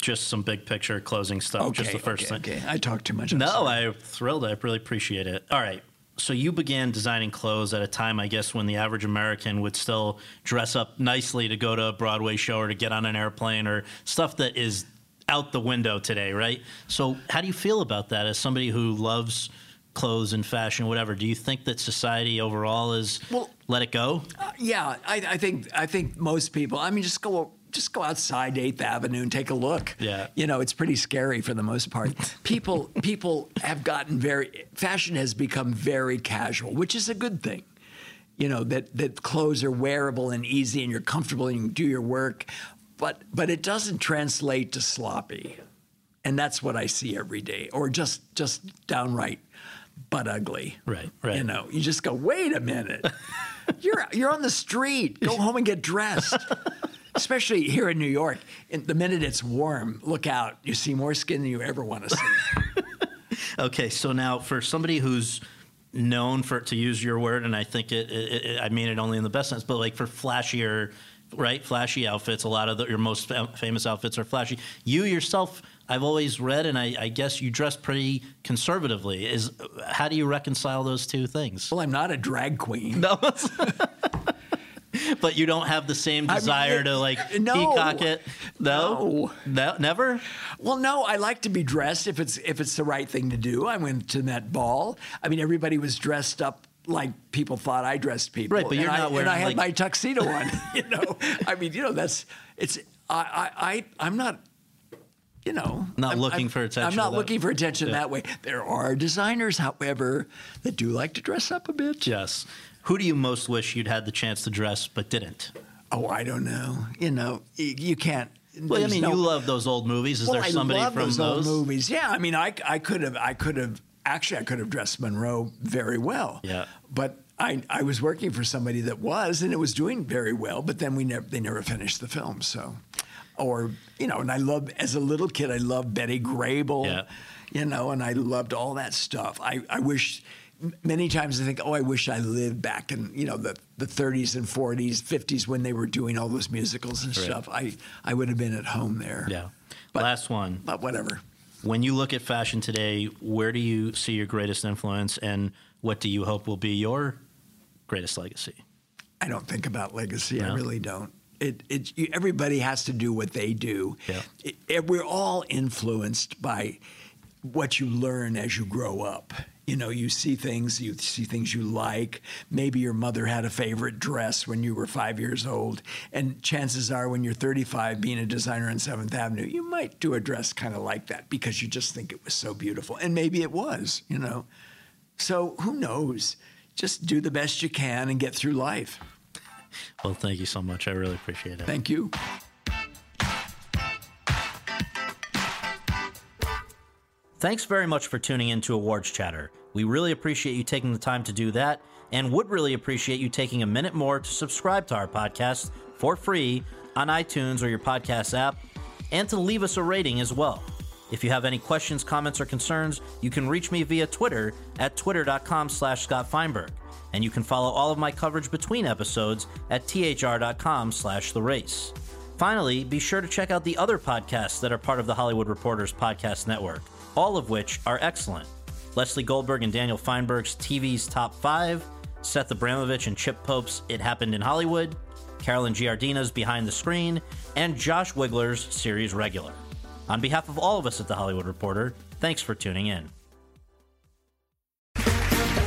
just some big picture closing stuff. just the first okay, thing. okay. I talked too much. I'm No, sorry. I'm thrilled. I really appreciate it. All right. So you began designing clothes at a time, I guess, when the average American would still dress up nicely to go to a Broadway show or to get on an airplane or stuff that is out the window today, right? So how do you feel about that as somebody who loves clothes and fashion, whatever? Do you think that society overall is Well- let it go? Uh, yeah, I, I think I think most people. I mean, just go just go outside Eighth Avenue and take a look. Yeah. you know, it's pretty scary for the most part. <laughs> people people have gotten very fashion has become very casual, which is a good thing. You know that that clothes are wearable and easy, and you're comfortable and you can do your work, but but it doesn't translate to sloppy, and that's what I see every day, or just just downright butt ugly. Right, right. You know, you just go, wait a minute. <laughs> You're you're on the street. Go home and get dressed. <laughs> Especially here in New York, in the minute it's warm, look out. You see more skin than you ever want to see. <laughs> Okay, so now for somebody who's known for to use your word, and I think it, it, it I mean it only in the best sense, but like for flashier, right? Flashy outfits. A lot of the, your most fam- famous outfits are flashy. You yourself, I've always read, and I, I guess you dress pretty conservatively. Is how do you reconcile those two things? well, I'm not a drag queen. No. <laughs> But you don't have the same I mean, desire to like <laughs> no. peacock it. No, no, never. Well, no, I like to be dressed if it's if it's the right thing to do. I went to that ball. I mean, everybody was dressed up like people thought I dressed people. Right, but you're and not I, wearing, And I had like- my tuxedo on. <laughs> you know, I mean, you know, that's it's. I I, I I'm not. You know, Not I'm- looking I'm- for attention I'm not looking for attention Yeah. that way. There are designers, however, that do like to dress up a bit. Yes. Who do you most wish you'd had the chance to dress but didn't? Oh, I don't know. You know, y- you can't. Well, I mean, no- you love those old movies. Is well, there somebody I love from those, those? old movies. Yeah, I mean, I, I could have, I could have, actually, I could have dressed Monroe very well. Yeah. But I, I was working for somebody that was, and it was doing very well. But then we never, they never finished the film. So, or you know, and I love as a little kid, I loved Betty Grable, Yeah. you know, and I loved all that stuff. I, I wish many times I think, oh, I wish I lived back in you know the, the 30s and 40s, 50s when they were doing all those musicals and Right. stuff. I I would have been at home there. Yeah. But- Last one. But whatever. When you look at fashion today, where do you see your greatest influence, and what do you hope will be your greatest legacy? I don't think about legacy. I really don't. It, it, you, everybody has to do what they do. Yeah. It- it- we're all influenced by what you learn as you grow up. You know, you see things, you see things you like. Maybe your mother had a favorite dress when you were five years old. And chances are, when you're 35, being a designer on 7th Avenue, you might do a dress kind of like that because you just think it was so beautiful. And maybe it was, you know. So who knows? Just do the best you can and get through life. Well, thank you so much. I really appreciate it. Thank you. Thanks very much for tuning in to Awards Chatter. We really appreciate you taking the time to do that and would really appreciate you taking a minute more to subscribe to our podcast for free on iTunes or your podcast app and to leave us a rating as well. If you have any questions, comments, or concerns, you can reach me via Twitter at twitter.com slash Scott Feinberg. And you can follow all of my coverage between episodes at thr.com slash the race. Finally, be sure to check out the other podcasts that are part of the Hollywood Reporters Podcast Network, all of which are excellent. Lesley Goldberg and Daniel Feinberg's TV's Top 5, Seth Abramovich and Chip Pope's It Happened in Hollywood, Carolyn Giardina's Behind the Screen, and Josh Wigler's Series Regular. On behalf of all of us at The Hollywood Reporter, thanks for tuning in.